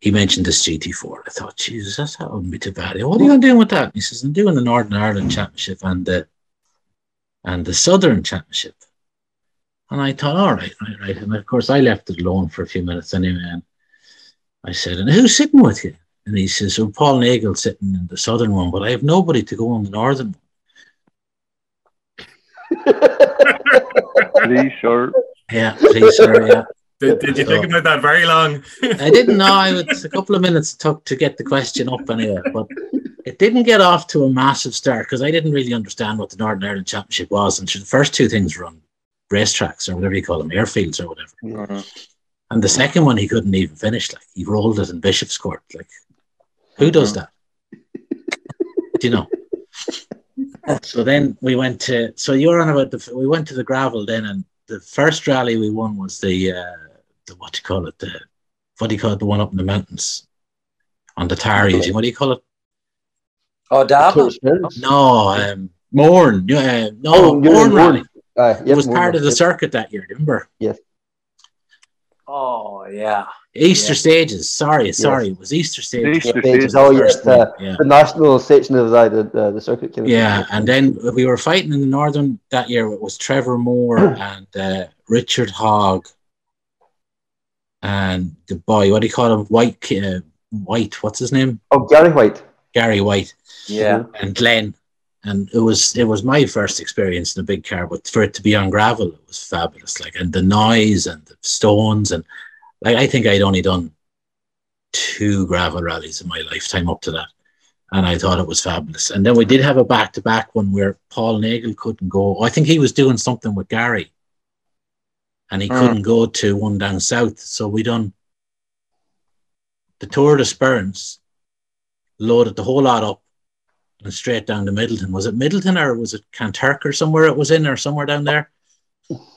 he mentioned this GT4. I thought, Jesus, that's that wouldn't be too bad. What are you going to do with that? And he says, I'm doing the Northern Ireland Championship and the and the Southern Championship. And I thought, all right, right, right. And of course, I left it alone for a few minutes anyway. And I said, and who's sitting with you? And he says, well, Paul Nagle sitting in the Southern one, but I have nobody to go on the Northern one. please, sir. Yeah, please, sir. Yeah. Did, did you so, think about that very long? I didn't know. I was a couple of minutes took to get the question up anyway, but it didn't get off to a massive start because I didn't really understand what the Northern Ireland Championship was. And the first two things were on racetracks or whatever you call them, airfields or whatever. Mm-hmm. And the second one he couldn't even finish. Like he rolled it in Bishop's Court. Like who does mm-hmm. that? Do you know? so then we went to. So you're on about the. We went to the gravel then, and the first rally we won was the uh, the what do you call it? The what do you call it? The one up in the mountains on the tar. What do you call it? Oh, Davagh? No, um, Mourne. Uh, no, oh, Mourne rally. Uh, yes, it was part of the circuit that year, remember? Yes. Oh yeah. Easter yeah. stages. Sorry, sorry, yes. it was Easter stages. Easter stages. Oh yes, the, yeah. the national section of the the, the circuit. Yeah, and then we were fighting in the northern that year. It was Trevor Moore and uh, Richard Hogg and the boy. What do you call him? White. Uh, White. What's his name? Oh, Gary White. Gary White. Yeah. And Glenn and it was it was my first experience in a big car but for it to be on gravel it was fabulous. Like and the noise and the stones and like i think i'd only done two gravel rallies in my lifetime up to that. And i thought it was fabulous. And then we did have a back-to-back one where paul nagle couldn't go. I think he was doing something with gary. And he mm. couldn't go to one down south. So we done the tour de Spurns loaded the whole lot up and straight down to Middleton. Was it Middleton or was it Kanturk or somewhere it was in or somewhere down there?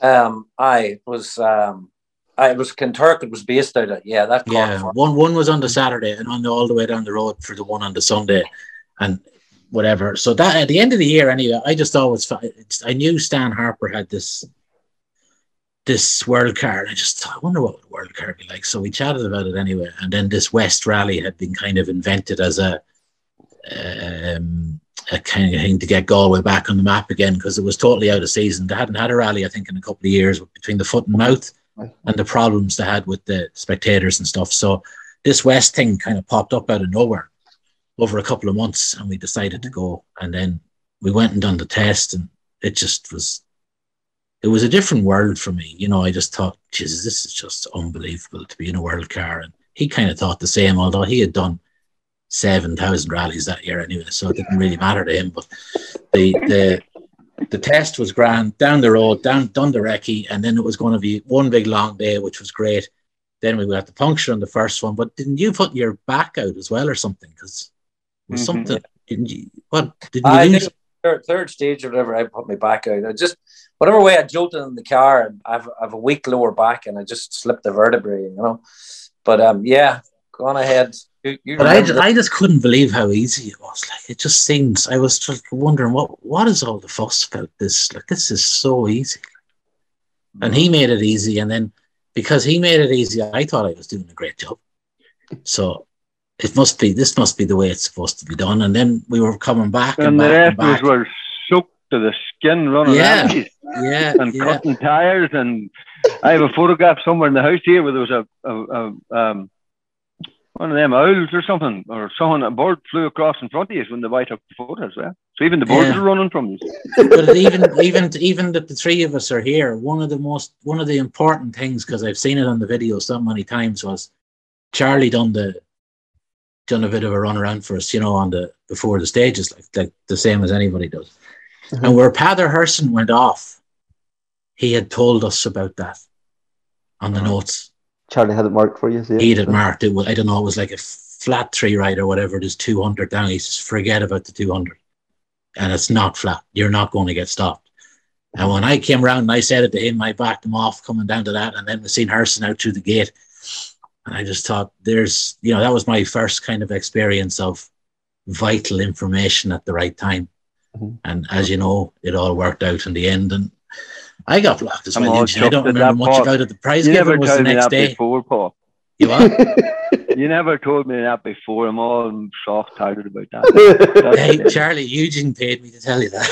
Um, I was um, I was Kanturk. It was based out of yeah that. Yeah, one one was on the Saturday and on the, all the way down the road for the one on the Sunday, and whatever. So that at the end of the year, anyway, I just always I knew Stan Harper had this this world car. And I just thought, I wonder what would world car be like. So we chatted about it anyway, and then this West Rally had been kind of invented as a um, a kind of thing to get Galway back on the map again because it was totally out of season. They hadn't had a rally, I think, in a couple of years between the foot and mouth and the problems they had with the spectators and stuff. So this West thing kind of popped up out of nowhere over a couple of months, and we decided to go. And then we went and done the test, and it just was. It was a different world for me, you know. I just thought, Jesus, this is just unbelievable to be in a world car, and he kind of thought the same, although he had done seven thousand rallies that year anyway, so it didn't really matter to him. But the the the test was grand down the road, down Dunderecki, and then it was going to be one big long day, which was great. Then we got the puncture on the first one, but didn't you put your back out as well or something? Because mm-hmm. something didn't you? What did you I lose? Third, third stage or whatever, I put my back out. I just whatever way I jolted in the car, and I've I've a weak lower back, and I just slipped the vertebrae, you know. But um, yeah, go on ahead. You, you but I just, I just couldn't believe how easy it was. Like it just seems I was just wondering what what is all the fuss about this? Like this is so easy. And he made it easy, and then because he made it easy, I thought I was doing a great job. So it must be this must be the way it's supposed to be done. And then we were coming back, and, and the rest of us were soaked to the skin, running yeah, yeah, and yeah. cutting tires. And I have a photograph somewhere in the house here where there was a, a, a um, one of them owls or something, or someone a bird flew across in front of you when the boy took the photo as well. So even the birds yeah. are running from you. but even even even that the three of us are here, one of the most one of the important things because I've seen it on the video so many times was Charlie done the done a bit of a run around for us, you know, on the before the stages, like like the same as anybody does. Mm-hmm. And where Peadar Hirson went off, he had told us about that on the notes. Charlie had it marked for you. so. He had marked it. Was, I don't know. It was like a flat three ride or whatever. There's 200 down. He says, forget about the 200. And it's not flat. You're not going to get stopped. And when I came around and I said it to him, I backed him off coming down to that. And then we seen Hurston out through the gate. And I just thought, there's, you know, that was my first kind of experience of vital information at the right time. Mhm. And as you know, it all worked out in the end. And I got blocked as I'm well. all Eugene. I don't remember that, much Paul. about it. The prize You giving was the next day. before, Paul. You what? You never told me that before. I'm all soft hearted about that. hey, Charlie, Eugene paid me to tell you that.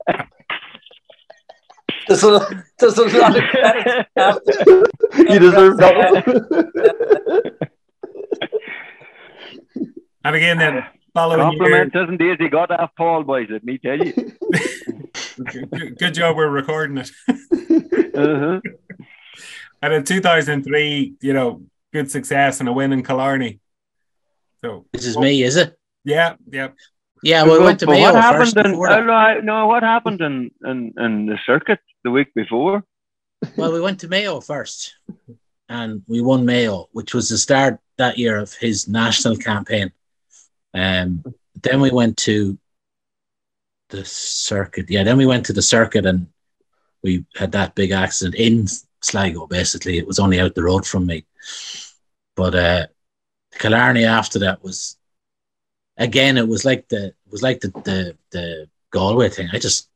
There's a, there's a lot of credit. you deserve that. And again, then following year, Compliment isn't easy. Got that, Paul, boys. Let me tell you. good, good job we're recording it. Uh-huh. And in 2003, you know, good success and a win in Killarney. So This is me, is it? yeah, yeah. Yeah, well, we went to Mayo what first happened in, before oh, no, no, what happened in, in, in the circuit the week before? Well, we went to Mayo first, and we won Mayo, which was the start that year of his national campaign. Um, then we went to the circuit. Yeah, then we went to the circuit, and we had that big accident in Sligo. Basically, it was only out the road from me. But uh, Killarney after that was again. It was like the was like the the, the Galway thing. I just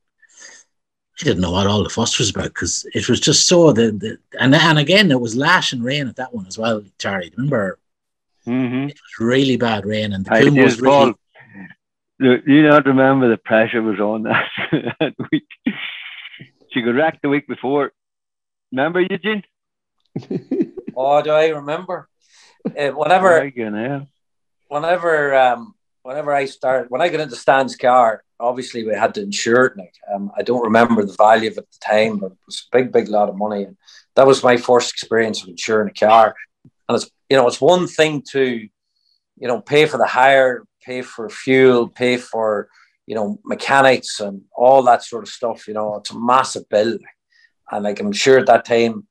I didn't know what all the fuss was about because it was just so the, the and and again it was lash and rain at that one as well, Charlie. Remember Mm-hmm. it was really bad rain and the I was just, really you you don't remember the pressure was on that, that week. She got wrecked the week before. Remember, Eugene? Oh, do I remember? Uh, whenever Friggin' hell. whenever um whenever I started when I got into Stan's car, obviously we had to insure it. Like um, I don't remember the value of it at the time, but it was a big, big lot of money, and that was my first experience of insuring a car. And it's you know it's one thing to you know pay for the hire, pay for fuel, pay for you know mechanics and all that sort of stuff. You know it's a massive bill, and like I'm sure at that time,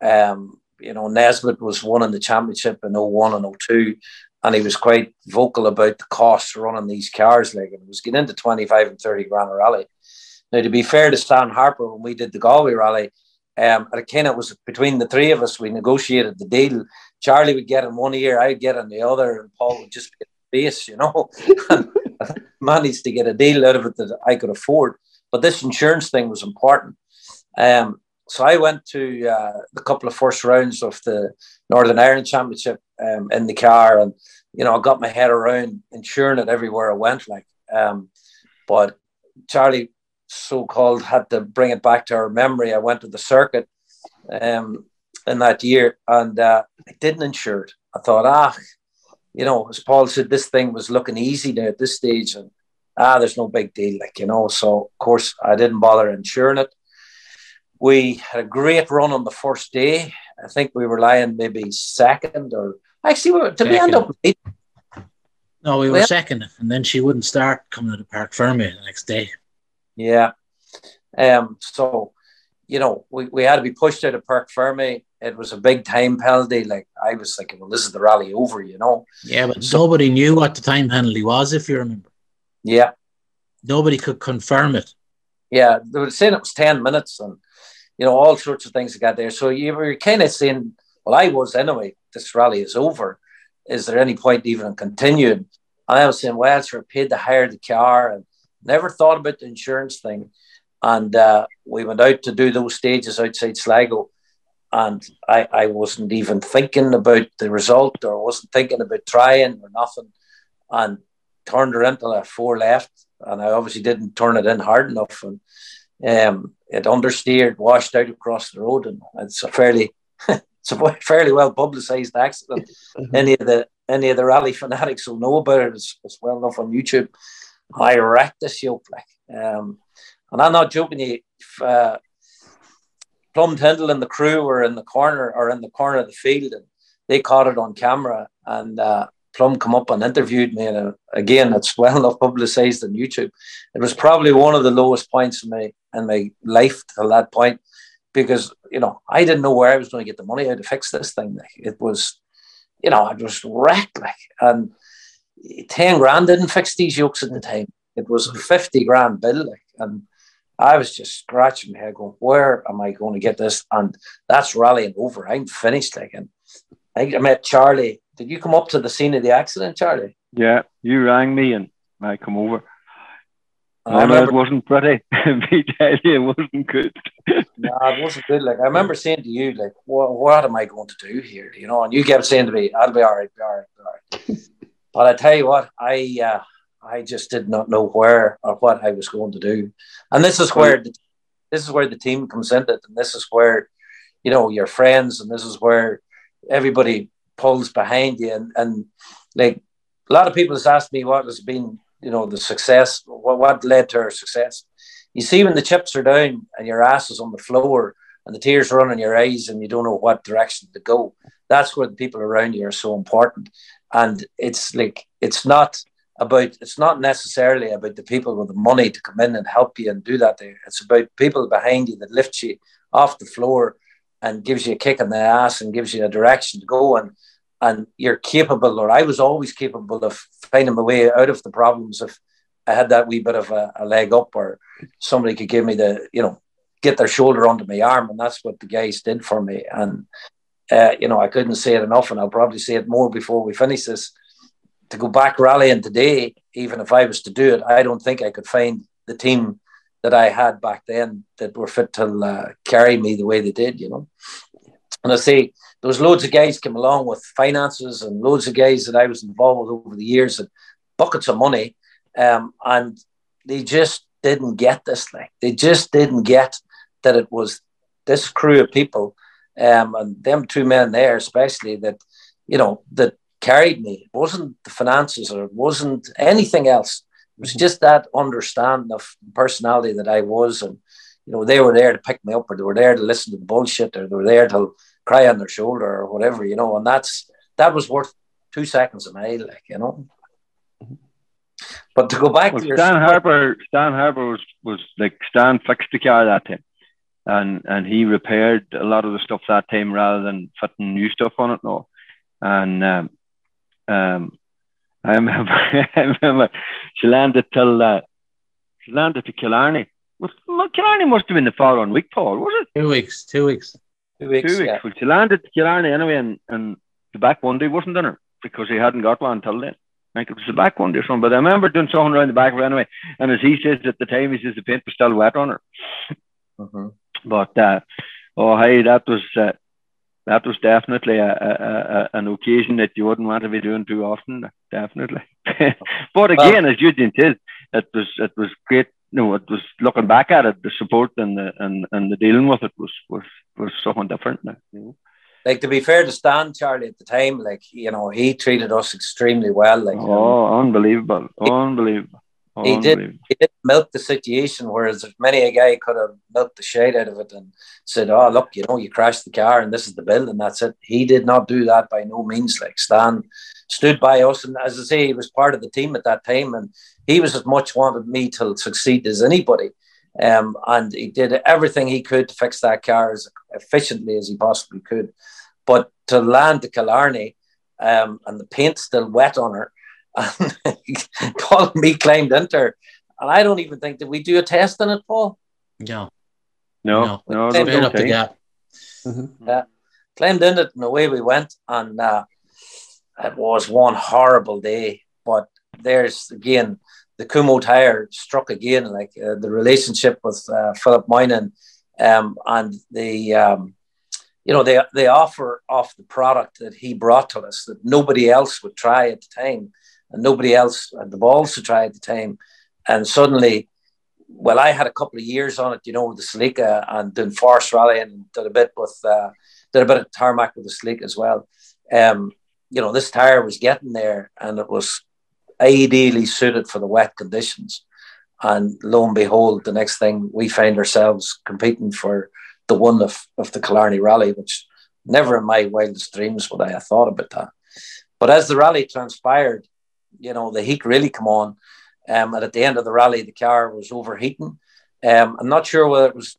um, you know Nesbitt was winning the championship in 01 and 02 and he was quite vocal about the costs of running these cars. Like it was getting into 25 and 30 grand a rally. Now, to be fair to Stan Harper, when we did the Galway rally, um, it kind of was between the three of us, we negotiated the deal. Charlie would get in one ear, I'd get in the other, and Paul would just get the base, you know. managed to get a deal out of it that I could afford. But this insurance thing was important. Um, so I went to uh, the couple of first rounds of the Northern Ireland Championship um, in the car, and you know I got my head around insuring it everywhere I went. Like, um, but Charlie, so called, had to bring it back to our memory. I went to the circuit um, in that year, and uh, I didn't insure it. I thought, ah, you know, as Paul said, this thing was looking easy now at this stage, and ah, there's no big deal, like you know. So of course, I didn't bother insuring it. We had a great run on the first day. I think we were lying maybe second or actually we were, did we end up eight? no, we were Well- second, and then she wouldn't start coming to the Parc Fermé the next day. Yeah. Um, so, you know, we, we had to be pushed out of Parc Fermé. It was a big time penalty. Like I was thinking, well, this is the rally over, you know. Yeah, but So- nobody knew what the time penalty was, if you remember. Yeah. Nobody could confirm it. Yeah. They were saying it was 10 minutes and you know, all sorts of things that got there. So you were kind of saying, well, I was anyway, this rally is over. Is there any point even in continuing? And I was saying, well, I paid to hire the car and never thought about the insurance thing. And uh, we went out to do those stages outside Sligo. And I, I wasn't even thinking about the result or wasn't thinking about trying or nothing. And turned her into a four left. And I obviously didn't turn it in hard enough. And um, it understeered, washed out across the road, and it's a fairly it's a fairly well publicised accident. any of the any of the rally fanatics will know about it. It's, it's well enough on YouTube. I wrecked this yoke, like, um, and I'm not joking. You, if, uh, Plum Tyndall and the crew were in the corner or in the corner of the field, and they caught it on camera. And uh, Plum come up and interviewed me, and uh, again, it's well enough publicised on YouTube. It was probably one of the lowest points in my in my life till that point, because you know I didn't know where I was going to get the money out to fix this thing. Like, it was, you know, I was wrecked, like, and ten grand didn't fix these yokes at the time. It was a fifty grand bill, like, and I was just scratching my head, going, "Where am I going to get this?" And that's rallying over. I'm finished, like, and I met Charlie. Did you come up to the scene of the accident, Charlie? Yeah, you rang me and I come over. I remember it wasn't pretty. Me tell you, it wasn't good. no, it wasn't good. Like I remember saying to you, like, what, what am I going to do here? You know, and you kept saying to me, "I'll be all right, be all right, be all right." But I tell you what, I uh, I just did not know where or what I was going to do, and this is where the, this is where the team comes into it, and this is where you know your friends, and this is where everybody pulls behind you, and and like a lot of people has asked me what has been you know the success, what what led to our success. You see, when the chips are down and your ass is on the floor and the tears run in your eyes and you don't know what direction to go, that's where the people around you are so important. And it's like it's not about it's not necessarily about the people with the money to come in and help you and do that there. It's about people behind you that lift you off the floor and gives you a kick in the ass and gives you a direction to go and and you're capable or I was always capable of finding my way out of the problems if I had that wee bit of a, a leg up or somebody could give me the you know get their shoulder onto my arm. And that's what the guys did for me. And uh, you know I couldn't say it enough and I'll probably say it more before we finish this to go back rallying today, even if I was to do it, I don't think I could find the team that I had back then that were fit to uh, carry me the way they did, you know. And I say there was loads of guys came along with finances and loads of guys that I was involved with over the years and buckets of money, um, and they just didn't get this. thing. they just didn't get that it was this crew of people, um, and them two men there especially that, you know, that carried me. It wasn't the finances or it wasn't anything else. It was just that understanding of personality that I was. And, you know, they were there to pick me up or they were there to listen to the bullshit or they were there to cry on their shoulder or whatever, you know, and that's, that was worth two seconds a mile, like, you know. But to go back well, to your Stan Harper, Stan Harper was, was like Stan fixed the car that time, and and he repaired a lot of the stuff that time rather than fitting new stuff on it. No, and um, um, I remember, I remember she landed till uh, she landed to Killarney. Was, Killarney must have been the following week, Paul, was it? Two weeks, two weeks. two weeks, Two weeks. yeah. Well, she landed to Killarney anyway, and, and the back one day wasn't in her because he hadn't got one until then. I think it was the back one day or something. But I remember doing something around the back of her anyway. And as he says at the time, he says the paint was still wet on her. Mhm. But uh, oh, hey, that was uh, that was definitely a, a, a, an occasion that you wouldn't want to be doing too often. Definitely. but again, as Eugene said, it was it was great. No, it was looking back at it, the support and the and, and the dealing with it was was was something different. Now, you know. Like to be fair to Stan Charlie at the time, like you know, he treated us extremely well. Like Oh, unbelievable! Unbelievable! He did. He did milk the situation, whereas if many a guy could have milked the shade out of it and said, "Oh, look, you know, you crashed the car and this is the bill and that's it." He did not do that by no means. Like Stan stood by us, and as I say, he was part of the team at that time, and he was as much wanted me to succeed as anybody. Um, and he did everything he could to fix that car as efficiently as he possibly could. But to land to Killarney, um, and the paint still wet on her, and Paul me climbed into. And I don't even think that we do a test on it, Paul. No, No, no. no, Same no, Straight up the okay. gap. climbed in it and away we went. And uh, it was one horrible day. But there's again, the Kumho tire struck again, like uh, the relationship with uh, Philip Moynan um, and the, um, you know, the, the offer of the product that he brought to us that nobody else would try at the time and nobody else had the balls to try at the time. And suddenly, well, I had a couple of years on it, you know, with the Celica and doing force rally and did a bit with, uh, did a bit of tarmac with the Celica as well. Um, you know, this tire was getting there and it was ideally suited for the wet conditions. And lo and behold, the next thing we find ourselves competing for the one of, of the Killarney Rally, which never in my wildest dreams would I have thought about that. But as the rally transpired, you know, the heat really come on. Um, and at the end of the rally, the car was overheating. Um, I'm not sure whether it was,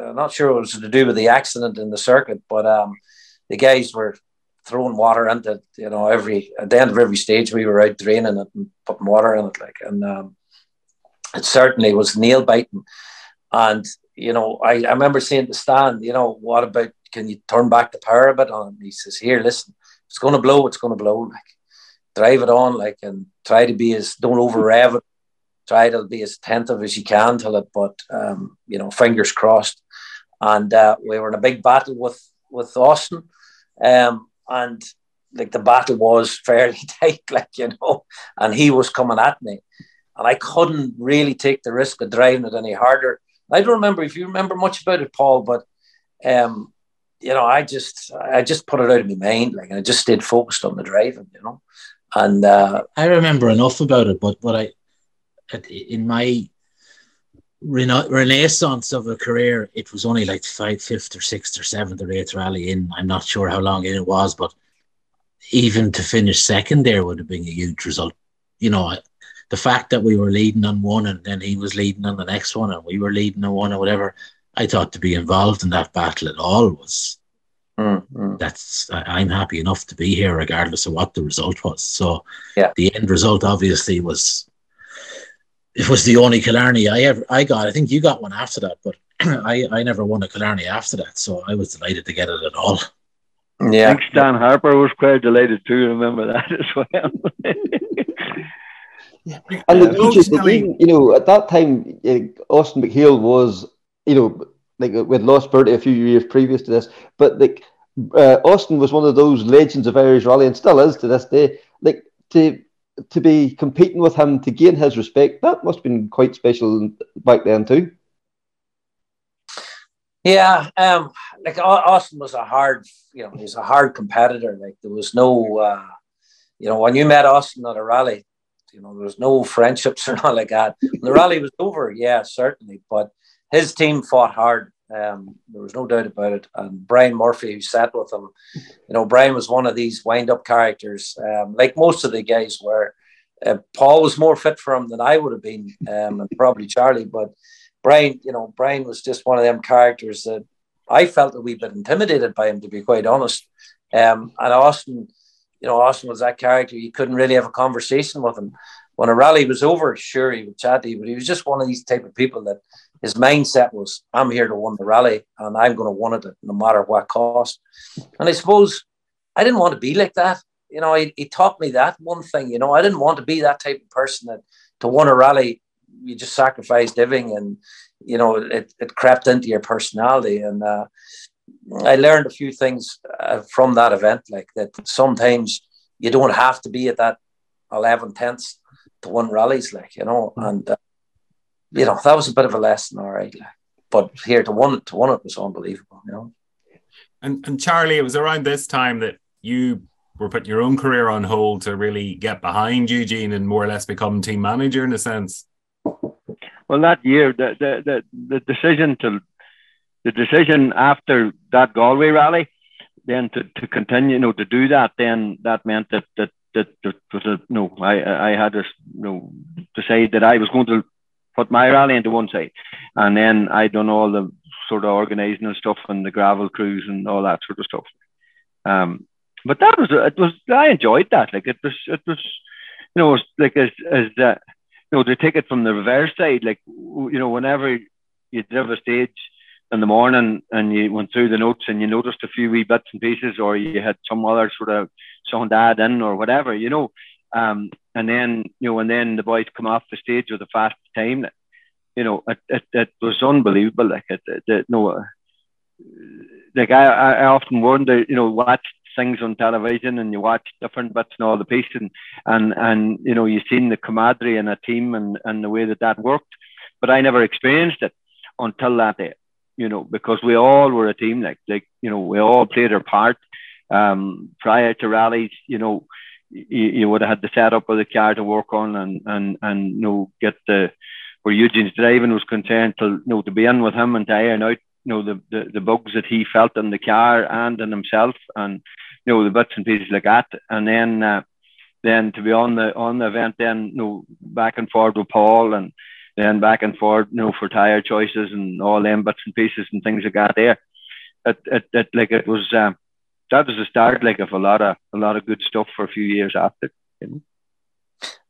I'm not sure it was to do with the accident in the circuit, but um, the guys were throwing water into, you know, every at the end of every stage we were out draining it and putting water in it, like, and um, it certainly was nail biting. And you know, I, I remember saying to Stan, you know, what about can you turn back the power a bit on? And he says, here, listen, it's going to blow, it's going to blow. Like, drive it on, like, and try to be as don't over rev it. Try to be as attentive as you can to it, but um, you know, fingers crossed. And uh, we were in a big battle with with Austin, um, and like the battle was fairly tight, like you know, and he was coming at me, and I couldn't really take the risk of driving it any harder. I don't remember if you remember much about it, Paul, but um, you know, I just I just put it out of my mind, like and I just stayed focused on the driving, you know. And uh, I remember enough about it, but what I in my renaissance of a career, it was only like five, fifth or sixth or seventh or eighth rally in. I'm not sure how long in it was, but even to finish second there would have been a huge result. You know, the fact that we were leading on one and then he was leading on the next one and we were leading on one or whatever, I thought to be involved in that battle at all was mm-hmm. that's I'm happy enough to be here regardless of what the result was. So yeah, the end result obviously was it was the only Killarney I ever I got. I think you got one after that, but I, I never won a Killarney after that, so I was delighted to get it at all. Yeah, I think Stan Harper was quite delighted too. Remember that as well. yeah. And the yeah. even, you know, at that time, uh, Austin McHale was, you know, like with lost Bertie a few years previous to this, but like uh, Austin was one of those legends of Irish rally and still is to this day. Like to to be competing with him to gain his respect, that must have been quite special back then too. Yeah, um, like Austin was a hard, you know, he's a hard competitor. Like there was no, uh, you know, when you met Austin at a rally, you know, there was no friendships or not like that. When the rally was over, yeah, certainly, but his team fought hard. Um, there was no doubt about it. And Brian Murphy, who sat with him, you know, Brian was one of these wind-up characters. Um, like most of the guys were. Uh, Paul was more fit for him than I would have been, um, and probably Charlie. But Brian, you know, Brian was just one of them characters that I felt a wee bit intimidated by him, to be quite honest. Um, and Austin, you know, Austin was that character. You couldn't really have a conversation with him. When a rally was over, sure, he would chat to you, but he was just one of these type of people that his mindset was, I'm here to win the rally and I'm going to win it no matter what cost. And I suppose I didn't want to be like that. You know, he, he taught me that one thing, you know, I didn't want to be that type of person that to win a rally, you just sacrificed everything and, you know, it, it crept into your personality. And uh, I learned a few things uh, from that event, like that sometimes you don't have to be at that 11 tenths to win rallies, like, you know, and uh, you know, that was a bit of a lesson, all right. But here to win it, to win it was unbelievable, you know. And and Charlie, it was around this time that you were putting your own career on hold to really get behind Eugene and more or less become team manager in a sense. Well, that year, the the the, the decision to the decision after that Galway rally, then to, to continue, you know, to do that, then that meant that that that, that was a no. I I had to you know decide that I was going to put my rally into one side, and then I done all the sort of organising and stuff and the gravel crews and all that sort of stuff. Um, but that was it was I enjoyed that. Like it was it was you know it was like as as uh, you know to take it from the reverse side. Like you know whenever you have a stage in the morning and you went through the notes and you noticed a few wee bits and pieces or you had some other sort of song dad in or whatever, you know, um, and then, you know, and then the boys come off the stage with a fast time. That You know, it, it, it was unbelievable. Like it, it, it no, like I, I often wonder, you know, watch things on television and you watch different bits and all the pieces and, and, and you know, you've seen the camaraderie in a team and, and the way that that worked. But I never experienced it until that day, you know, because we all were a team. Like, like, you know, we all played our part. Um, prior to rallies, you know, you, you would have had the setup of the car to work on and and and you know get the where Eugene's driving was concerned to you know to be in with him and to iron out you know the, the, the bugs that he felt in the car and in himself and you know, the bits and pieces like that. And then, uh, then to be on the on the event, then you know, back and forth with Paul, and then back and forth, you know, for tire choices and all them bits and pieces and things like that. There, it, it, it like it was. Um, that was the start, like of a lot of a lot of good stuff for a few years after. You know?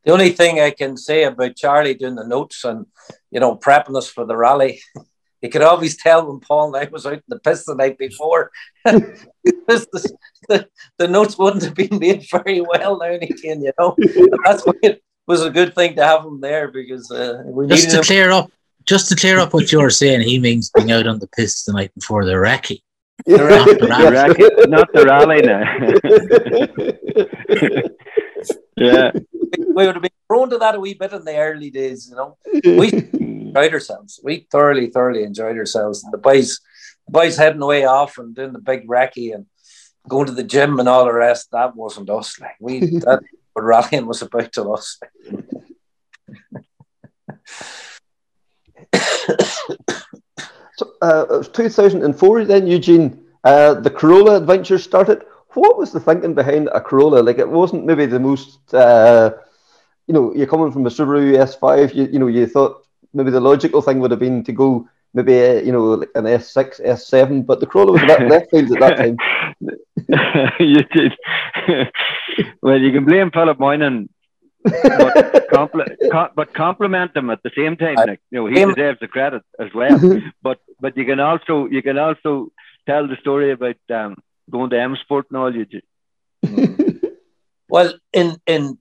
The only thing I can say about Charlie doing the notes and you know prepping us for the rally, you could always tell when Paul and I was out in the piss the night before. the, the, the, notes wouldn't have been made very well now and again, you know. And that's why it was a good thing to have him there because uh, we just to him. clear up, just to clear up what you're saying, he means being out on the piss the night before the recce. The rally. not the rally now. yeah. We would have been prone to that a wee bit in the early days, you know. We enjoyed ourselves. We thoroughly, thoroughly enjoyed ourselves. And the boys, the boys heading away off and doing the big recce and going to the gym and all the rest. That wasn't us. Like we, that what rallying was about to us. so, uh, 2004 then, Eugene. Uh, the Corolla adventure started. What was the thinking behind a Corolla? Like, it wasn't maybe the most, uh, you know, you're coming from a Subaru S5, you, you know, you thought maybe the logical thing would have been to go maybe uh, you know like an S6, S7, but the Corolla was a bit left field at that time. you did. well, you can blame Philip Moynan, but, compl- com- but compliment him at the same time. Like, you know, he deserves the credit as well. but but you can also you can also tell the story about um, going to M Sport and all you do. well, in in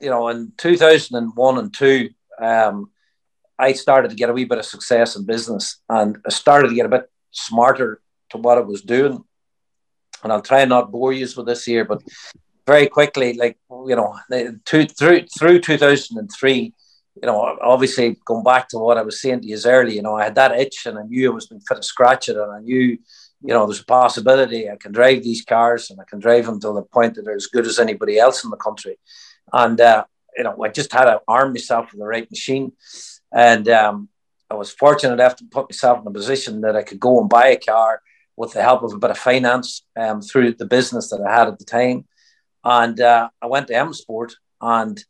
you know in two thousand and one and two. Um, I started to get a wee bit of success in business and I started to get a bit smarter to what I was doing. And I'll try and not bore you with this here, but very quickly, like, you know, two, through, through 2003, you know, obviously going back to what I was saying to you earlier, you know, I had that itch and I knew I was fit to scratch it and I knew, you know, there's a possibility I can drive these cars and I can drive them to the point that they're as good as anybody else in the country. And, uh, you know, I just had to arm myself with the right machine. And um, I was fortunate enough to put myself in a position that I could go and buy a car with the help of a bit of finance um, through the business that I had at the time. And uh, I went to M Sport and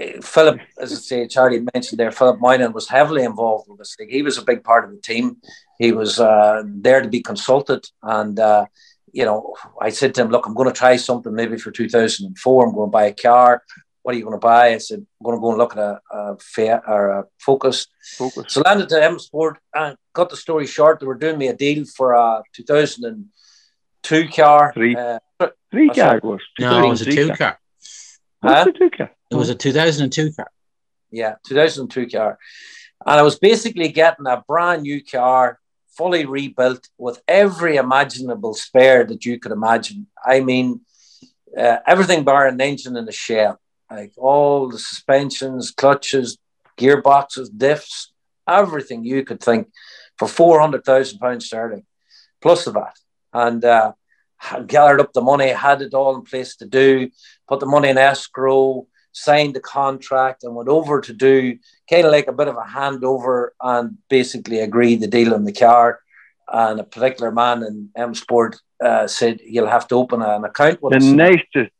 uh, Philip, as I say, Charlie mentioned there, Philip Moynan was heavily involved with this. Like he was a big part of the team. He was uh, there to be consulted. And, uh, you know, I said to him, look, I'm going to try something maybe for 2004. I'm going to buy a car what are you going to buy? I said, I'm going to go and look at a, a fair or a Focus. Focus. So landed to M Sport and cut the story short. They were doing me a deal for a 2002 car. Three, uh, three car was. No, it was a two car. car. Huh? a two car? It was a 2002 car. Yeah, 2002 car. And I was basically getting a brand new car, fully rebuilt with every imaginable spare that you could imagine. I mean, uh, everything bar an engine and a shell like all the suspensions, clutches, gearboxes, diffs, everything you could think for four hundred thousand pounds sterling, plus the VAT, and uh, gathered up the money, had it all in place to do, put the money in escrow, signed the contract, and went over to do kind of like a bit of a handover and basically agreed the deal on the car. And a particular man in M Sport uh, said you'll have to open an account with the us. nicest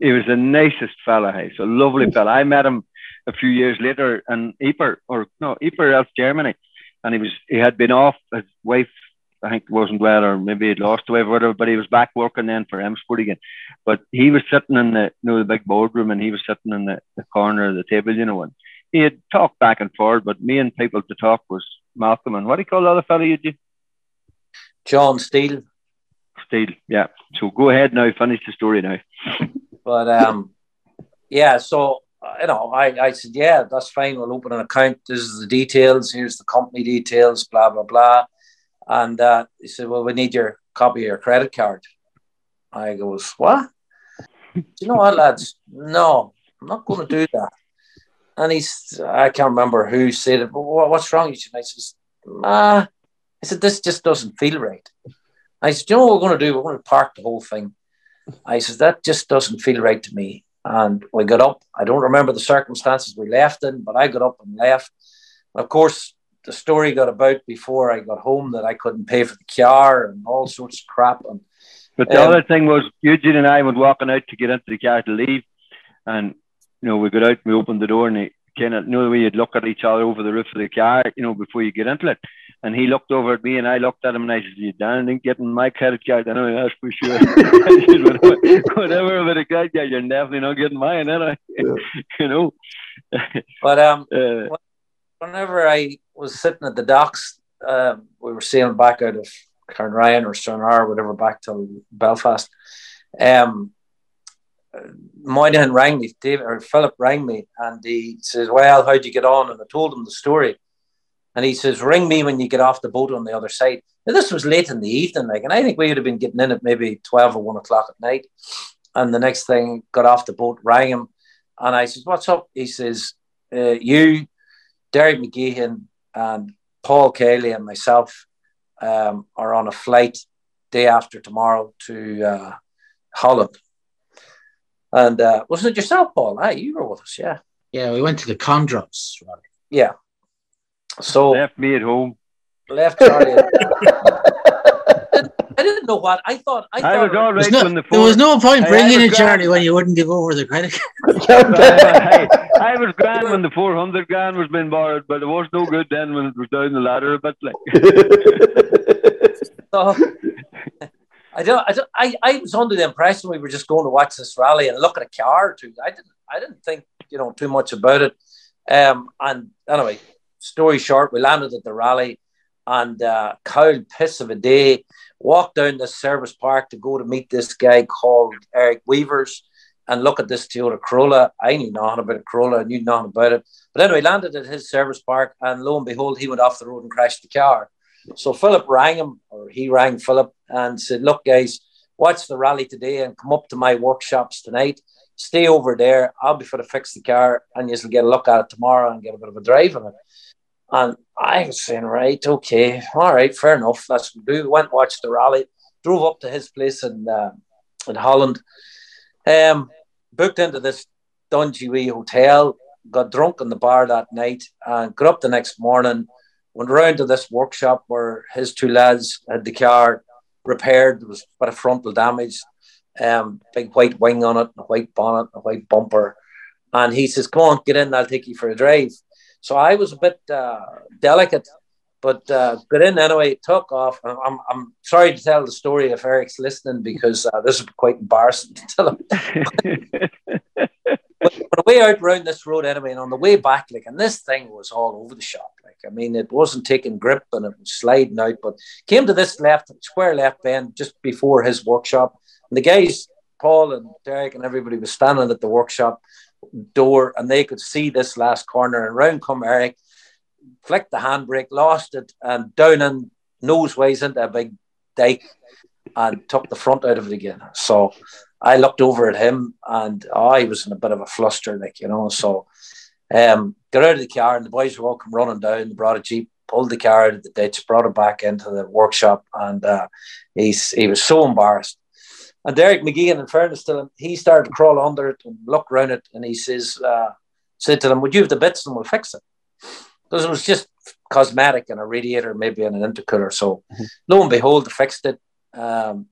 he was the nicest fella. He's a lovely fella. I met him a few years later in Ypres, or no, Ypres, else Germany, and he was he had been off. His wife, I think, wasn't well, or maybe he'd lost away, whatever. But he was back working then for M Sport again. But he was sitting in the you know the big boardroom, and he was sitting in the, the corner of the table, you know, and he had talked back and forth. But me and people to talk was Malcolm and what do you call the other fellow you do? John Steele. Steele, yeah. So go ahead now, finish the story now. But um, yeah, so you know, I, I said, yeah, that's fine. We'll open an account. This is the details. Here's the company details. Blah blah blah. And uh, he said, well, we need your copy of your credit card. I goes, what? Do you know what, lads? No, I'm not going to do that. And he's, I can't remember who said it, but what's wrong? And I said, ah, I said, this just doesn't feel right. I said, you know what we're going to do? We're going to park the whole thing. I says, that just doesn't feel right to me. And we got up. I don't remember the circumstances we left in, but I got up and left. And of course, the story got about before I got home that I couldn't pay for the car and all sorts of crap. And But the Um, other thing was Eugene and I were walking out to get into the car to leave, and Eugene and I were walking out to get into the car to leave, and you know we got out, and we opened the door, and he kind of you know the way you'd look at each other over the roof of the car, you know, before you get into it. And he looked over at me, and I looked at him, and I said, "You darn ain't getting my credit card anyway, that's for sure." Said, "Whatever- Whatever with a credit card, you're definitely not getting mine anyway. you know. But um, Uh, whenever I was sitting at the docks, um, we were sailing back out of Ryan or Stranraer, or whatever, back to Belfast. Um, Moynihan rang me, David or Philip rang me, and he says, "Well, how'd you get on?" And I told him the story, and he says, "Ring me when you get off the boat on the other side." Now this was late in the evening, like, and I think we would have been getting in at maybe twelve or one o'clock at night. And the next thing, got off the boat, rang him, and I says, "What's up?" He says, uh, "You." Derek McGeehan and Paul Kiely and myself um, are on a flight day after tomorrow to uh, Holland. And uh, wasn't it yourself, Paul? Aye, you were with us, yeah. Yeah, we went to the Condroz. Right? Yeah. So left me at home. left Charlie. I didn't know what I thought. I, I thought was all There's right no- when the there was no point I- I bringing a it, Charlie, grand. when you wouldn't give over the credit card. I, I was grand when the 400 grand was being borrowed, but it was no good then when it was down the ladder a bit. Like, So I don't, I don't, I, I was under the impression we were just going to watch this rally and look at a car or two. I didn't, I didn't think, you know, too much about it. Um, and anyway, story short, we landed at the rally and uh, Kyle piss of a day walked down the service park to go to meet this guy called Eric Wevers and look at this Toyota Corolla. I knew nothing about a Corolla, I knew nothing about it. But anyway, landed at his service park and lo and behold, he went off the road and crashed the car. So Philip rang him, or he rang Philip and said, Look, guys, watch the rally today and come up to my workshops tonight. Stay over there. I'll be for to fix the car and you'll get a look at it tomorrow and get a bit of a drive on it. And I was saying, Right, okay, all right, fair enough. That's what we do. Went watched the rally, drove up to his place in, uh, in Holland, um, booked into this dungy wee hotel, got drunk in the bar that night, and got up the next morning went round to this workshop where his two lads had the car repaired. There was a bit of frontal damage, um, big white wing on it, a white bonnet, a white bumper. And he says, Come on, get in, I'll take you for a drive. So I was a bit uh, delicate, but uh, got in anyway, took off. I'm, I'm, sorry to tell the story if Eric's listening because uh, this is quite embarrassing to tell him. but, but way out round this road anyway, and on the way back, like, and this thing was all over the shop. Like, I mean, it wasn't taking grip and it was sliding out, but came to this left square left bend just before his workshop. And the guys, Paul and Derek and everybody was standing at the workshop door and they could see this last corner and round come Eric, flicked the handbrake, lost it, and down and noseways into a big dike and took the front out of it again. So I looked over at him and oh, he was in a bit of a fluster, like, you know. So um, got out of the car and the boys were all come running down, brought a Jeep, pulled the car out of the ditch, brought it back into the workshop, and uh, he's he was so embarrassed. And Derek McGeehan, in fairness to him, he started to crawl under it and look around it, and he says, uh, said to them, Would you have the bits and we'll fix it? Because it was just cosmetic and a radiator, maybe and an intercooler. So lo and behold, they fixed it. Um,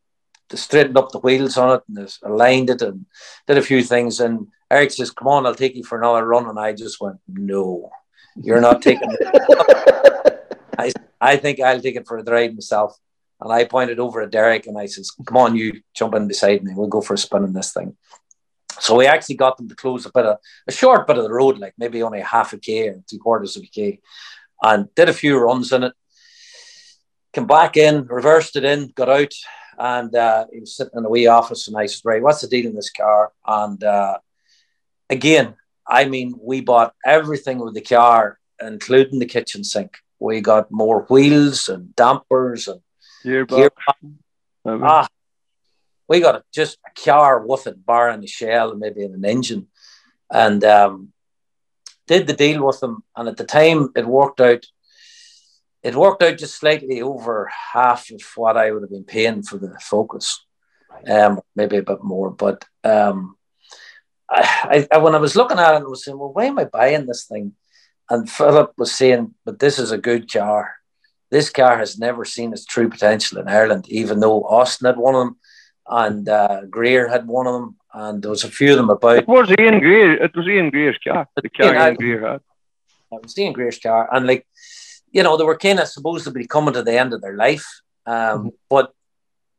they straightened up the wheels on it and aligned it and did a few things. And Eric says, Come on, I'll take you for another run. And I just went, No, you're not taking it. I, I think I'll take it for a drive myself. And I pointed over at Derek and I says, Come on, you jump in beside me. We'll go for a spin in this thing. So we actually got them to close a bit of a short bit of the road, like maybe only half a K or three quarters of a K, and did a few runs in it. Came back in, reversed it in, got out, and uh, he was sitting in the wee office. And I said, Right, what's the deal in this car? And uh, again, I mean, we bought everything with the car, including the kitchen sink. We got more wheels and dampers and Gearbox. gearbox. Ah, we got just a car with it, bar in the shell, and maybe in an engine, and um, did the deal with them. And at the time, it worked out. It worked out just slightly over half of what I would have been paying for the Focus, um, maybe a bit more. But um, I, I, when I was looking at it, I was saying, "Well, why am I buying this thing?" And Philip was saying, "But this is a good car." This car has never seen its true potential in Ireland, even though Austin had one of them and uh, Greer had one of them, and there was a few of them about. It was Ian Greer. It was Ian Greer's car. The car Ian Ian Greer had. I was Ian Greer's car, and like, you know, they were kind of supposed to be coming to the end of their life. Um, But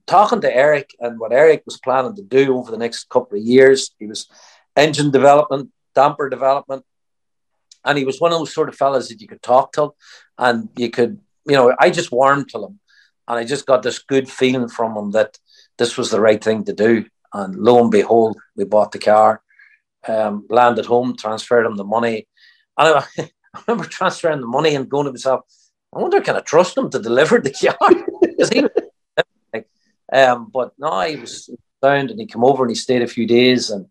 talking to Eric and what Eric was planning to do over the next couple of years, he was engine development, damper development, and he was one of those sort of fellas that you could talk to, and you could, you know, I just warmed to him, and I just got this good feeling from him that this was the right thing to do. And lo and behold, we bought the car, um, landed home, transferred him the money, and I, I remember transferring the money and going to myself, I wonder can I trust him to deliver the car? um, but no, he was sound and he came over and he stayed a few days and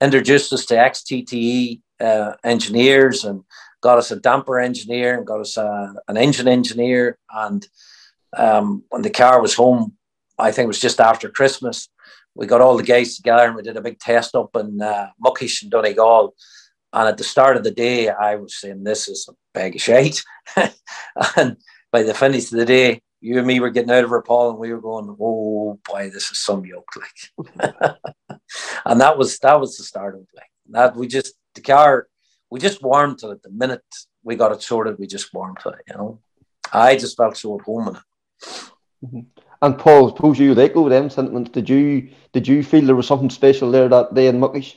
introduced us to XTTE uh, engineers and got us a damper engineer and got us a, an engine engineer. And um, when the car was home, I think it was just after Christmas, we got all the guys together and we did a big test up in uh, Muckish and Donegal. And at the start of the day, I was saying, This is a bag of shite. and by the finish of the day, you and me were getting out of our Paul, and we were going, Oh boy, this is some yoke. Like, and that was that was the start of it. Like that, we just the car, we just warmed to it. The minute we got it sorted, we just warmed to it. You know, I just felt so at home in it. And Paul, suppose you would echo them sentiments. Did you did you feel there was something special there that day in Muckish?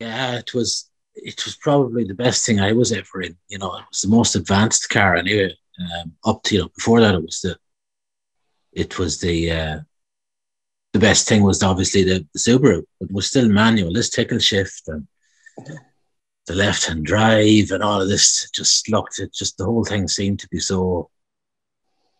Yeah, it was it was probably the best thing I was ever in. You know, it was the most advanced car anyway. Um, up to you know, before that, it was the it was the uh, the best thing was obviously the, the Subaru. It was still manual. This tickle shift and the left hand drive and all of this just looked. It just the whole thing seemed to be so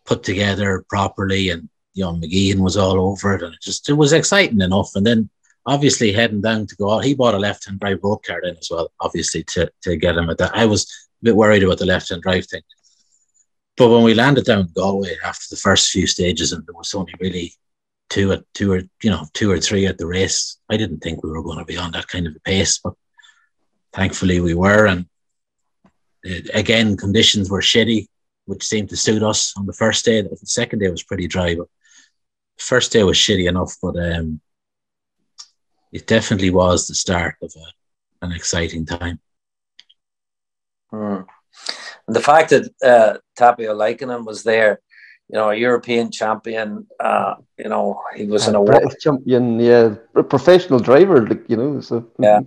put together properly, and you know McGeehan was all over it, and it just it was exciting enough. And then obviously heading down to go out, he bought a left hand drive road car then as well, obviously to to get him at that. I was a bit worried about the left hand drive thing. But when we landed down in Galway after the first few stages, and there was only really two at two or you know two or three at the race, I didn't think we were going to be on that kind of a pace, but thankfully we were. And uh, again, conditions were shitty, which seemed to suit us on the first day. The second day was pretty dry, but the first day was shitty enough. But um, it definitely was the start of a, an exciting time. Hmm. And the fact that uh, Tapio Laukkanen was there, you know, a European champion, uh, you know, he was an award. British champion, yeah, a professional driver, like you know. So Yeah.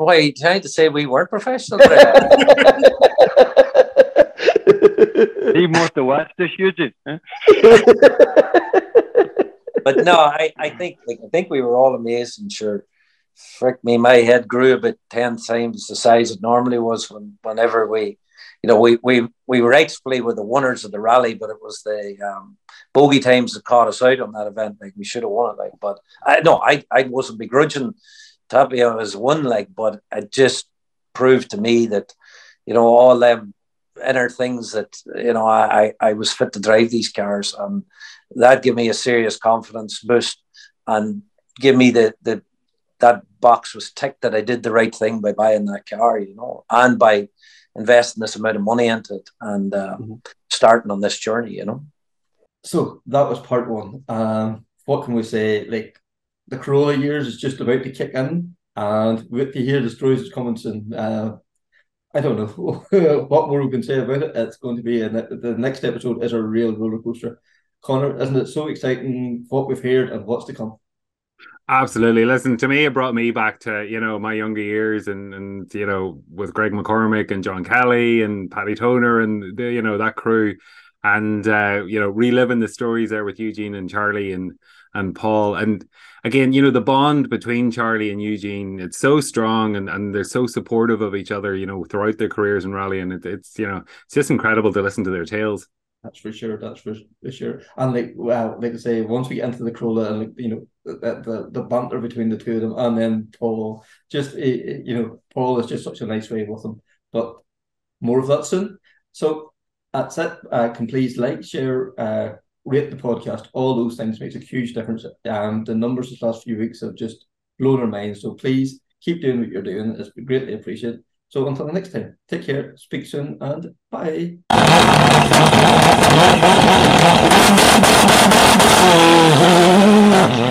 Why are you trying to say we weren't professional? drivers? He must have watched this, Eugene. Huh? but no, I, I think like, I think we were all amazed and sure. Frick me, my head grew about ten times the size it normally was when whenever we you know, we we we were rightfully were the winners of the rally, but it was the um, bogey times that caught us out on that event. Like we should have won it. Like, but I no, I I wasn't begrudging Tapio as one. leg, but it just proved to me that you know all them inner things that you know I I, was fit to drive these cars, and that gave me a serious confidence boost and give me the the that box was ticked that I did the right thing by buying that car, you know, and by investing this amount of money into it and uh, Mm-hmm. starting on this journey, you know. So that was part one. Um, what can we say? Like the Corolla years is just about to kick in, and we get to hear the stories is coming soon. Uh, I don't know what more we can say about it. It's going to be a, the next episode is a real roller coaster. Connor, isn't it so exciting what we've heard and what's to come? Absolutely. Listen, to me, it brought me back to, you know, my younger years and, and you know, with Greg McCormick and John Kelly and Paddy Toner and, the, you know, that crew. And, uh, you know, reliving the stories there with Eugene and Charlie and, and Paul. And again, you know, the bond between Charlie and Eugene, it's so strong and, and they're so supportive of each other, you know, throughout their careers in rally. And it, it's, you know, it's just incredible to listen to their tales. That's for sure. That's for, for sure. And like, well, like I say, once we into the Corolla and like, you know, the, the the banter between the two of them, and then Paul, just eh, eh, you know, Paul is just such a nice way with them. But more of that soon. So that's it. Uh, can please like, share, uh, rate the podcast, all those things makes a huge difference. and the numbers the last few weeks have just blown our minds. So please keep doing what you're doing. It's greatly appreciated. So until the next time, take care, speak soon, and bye.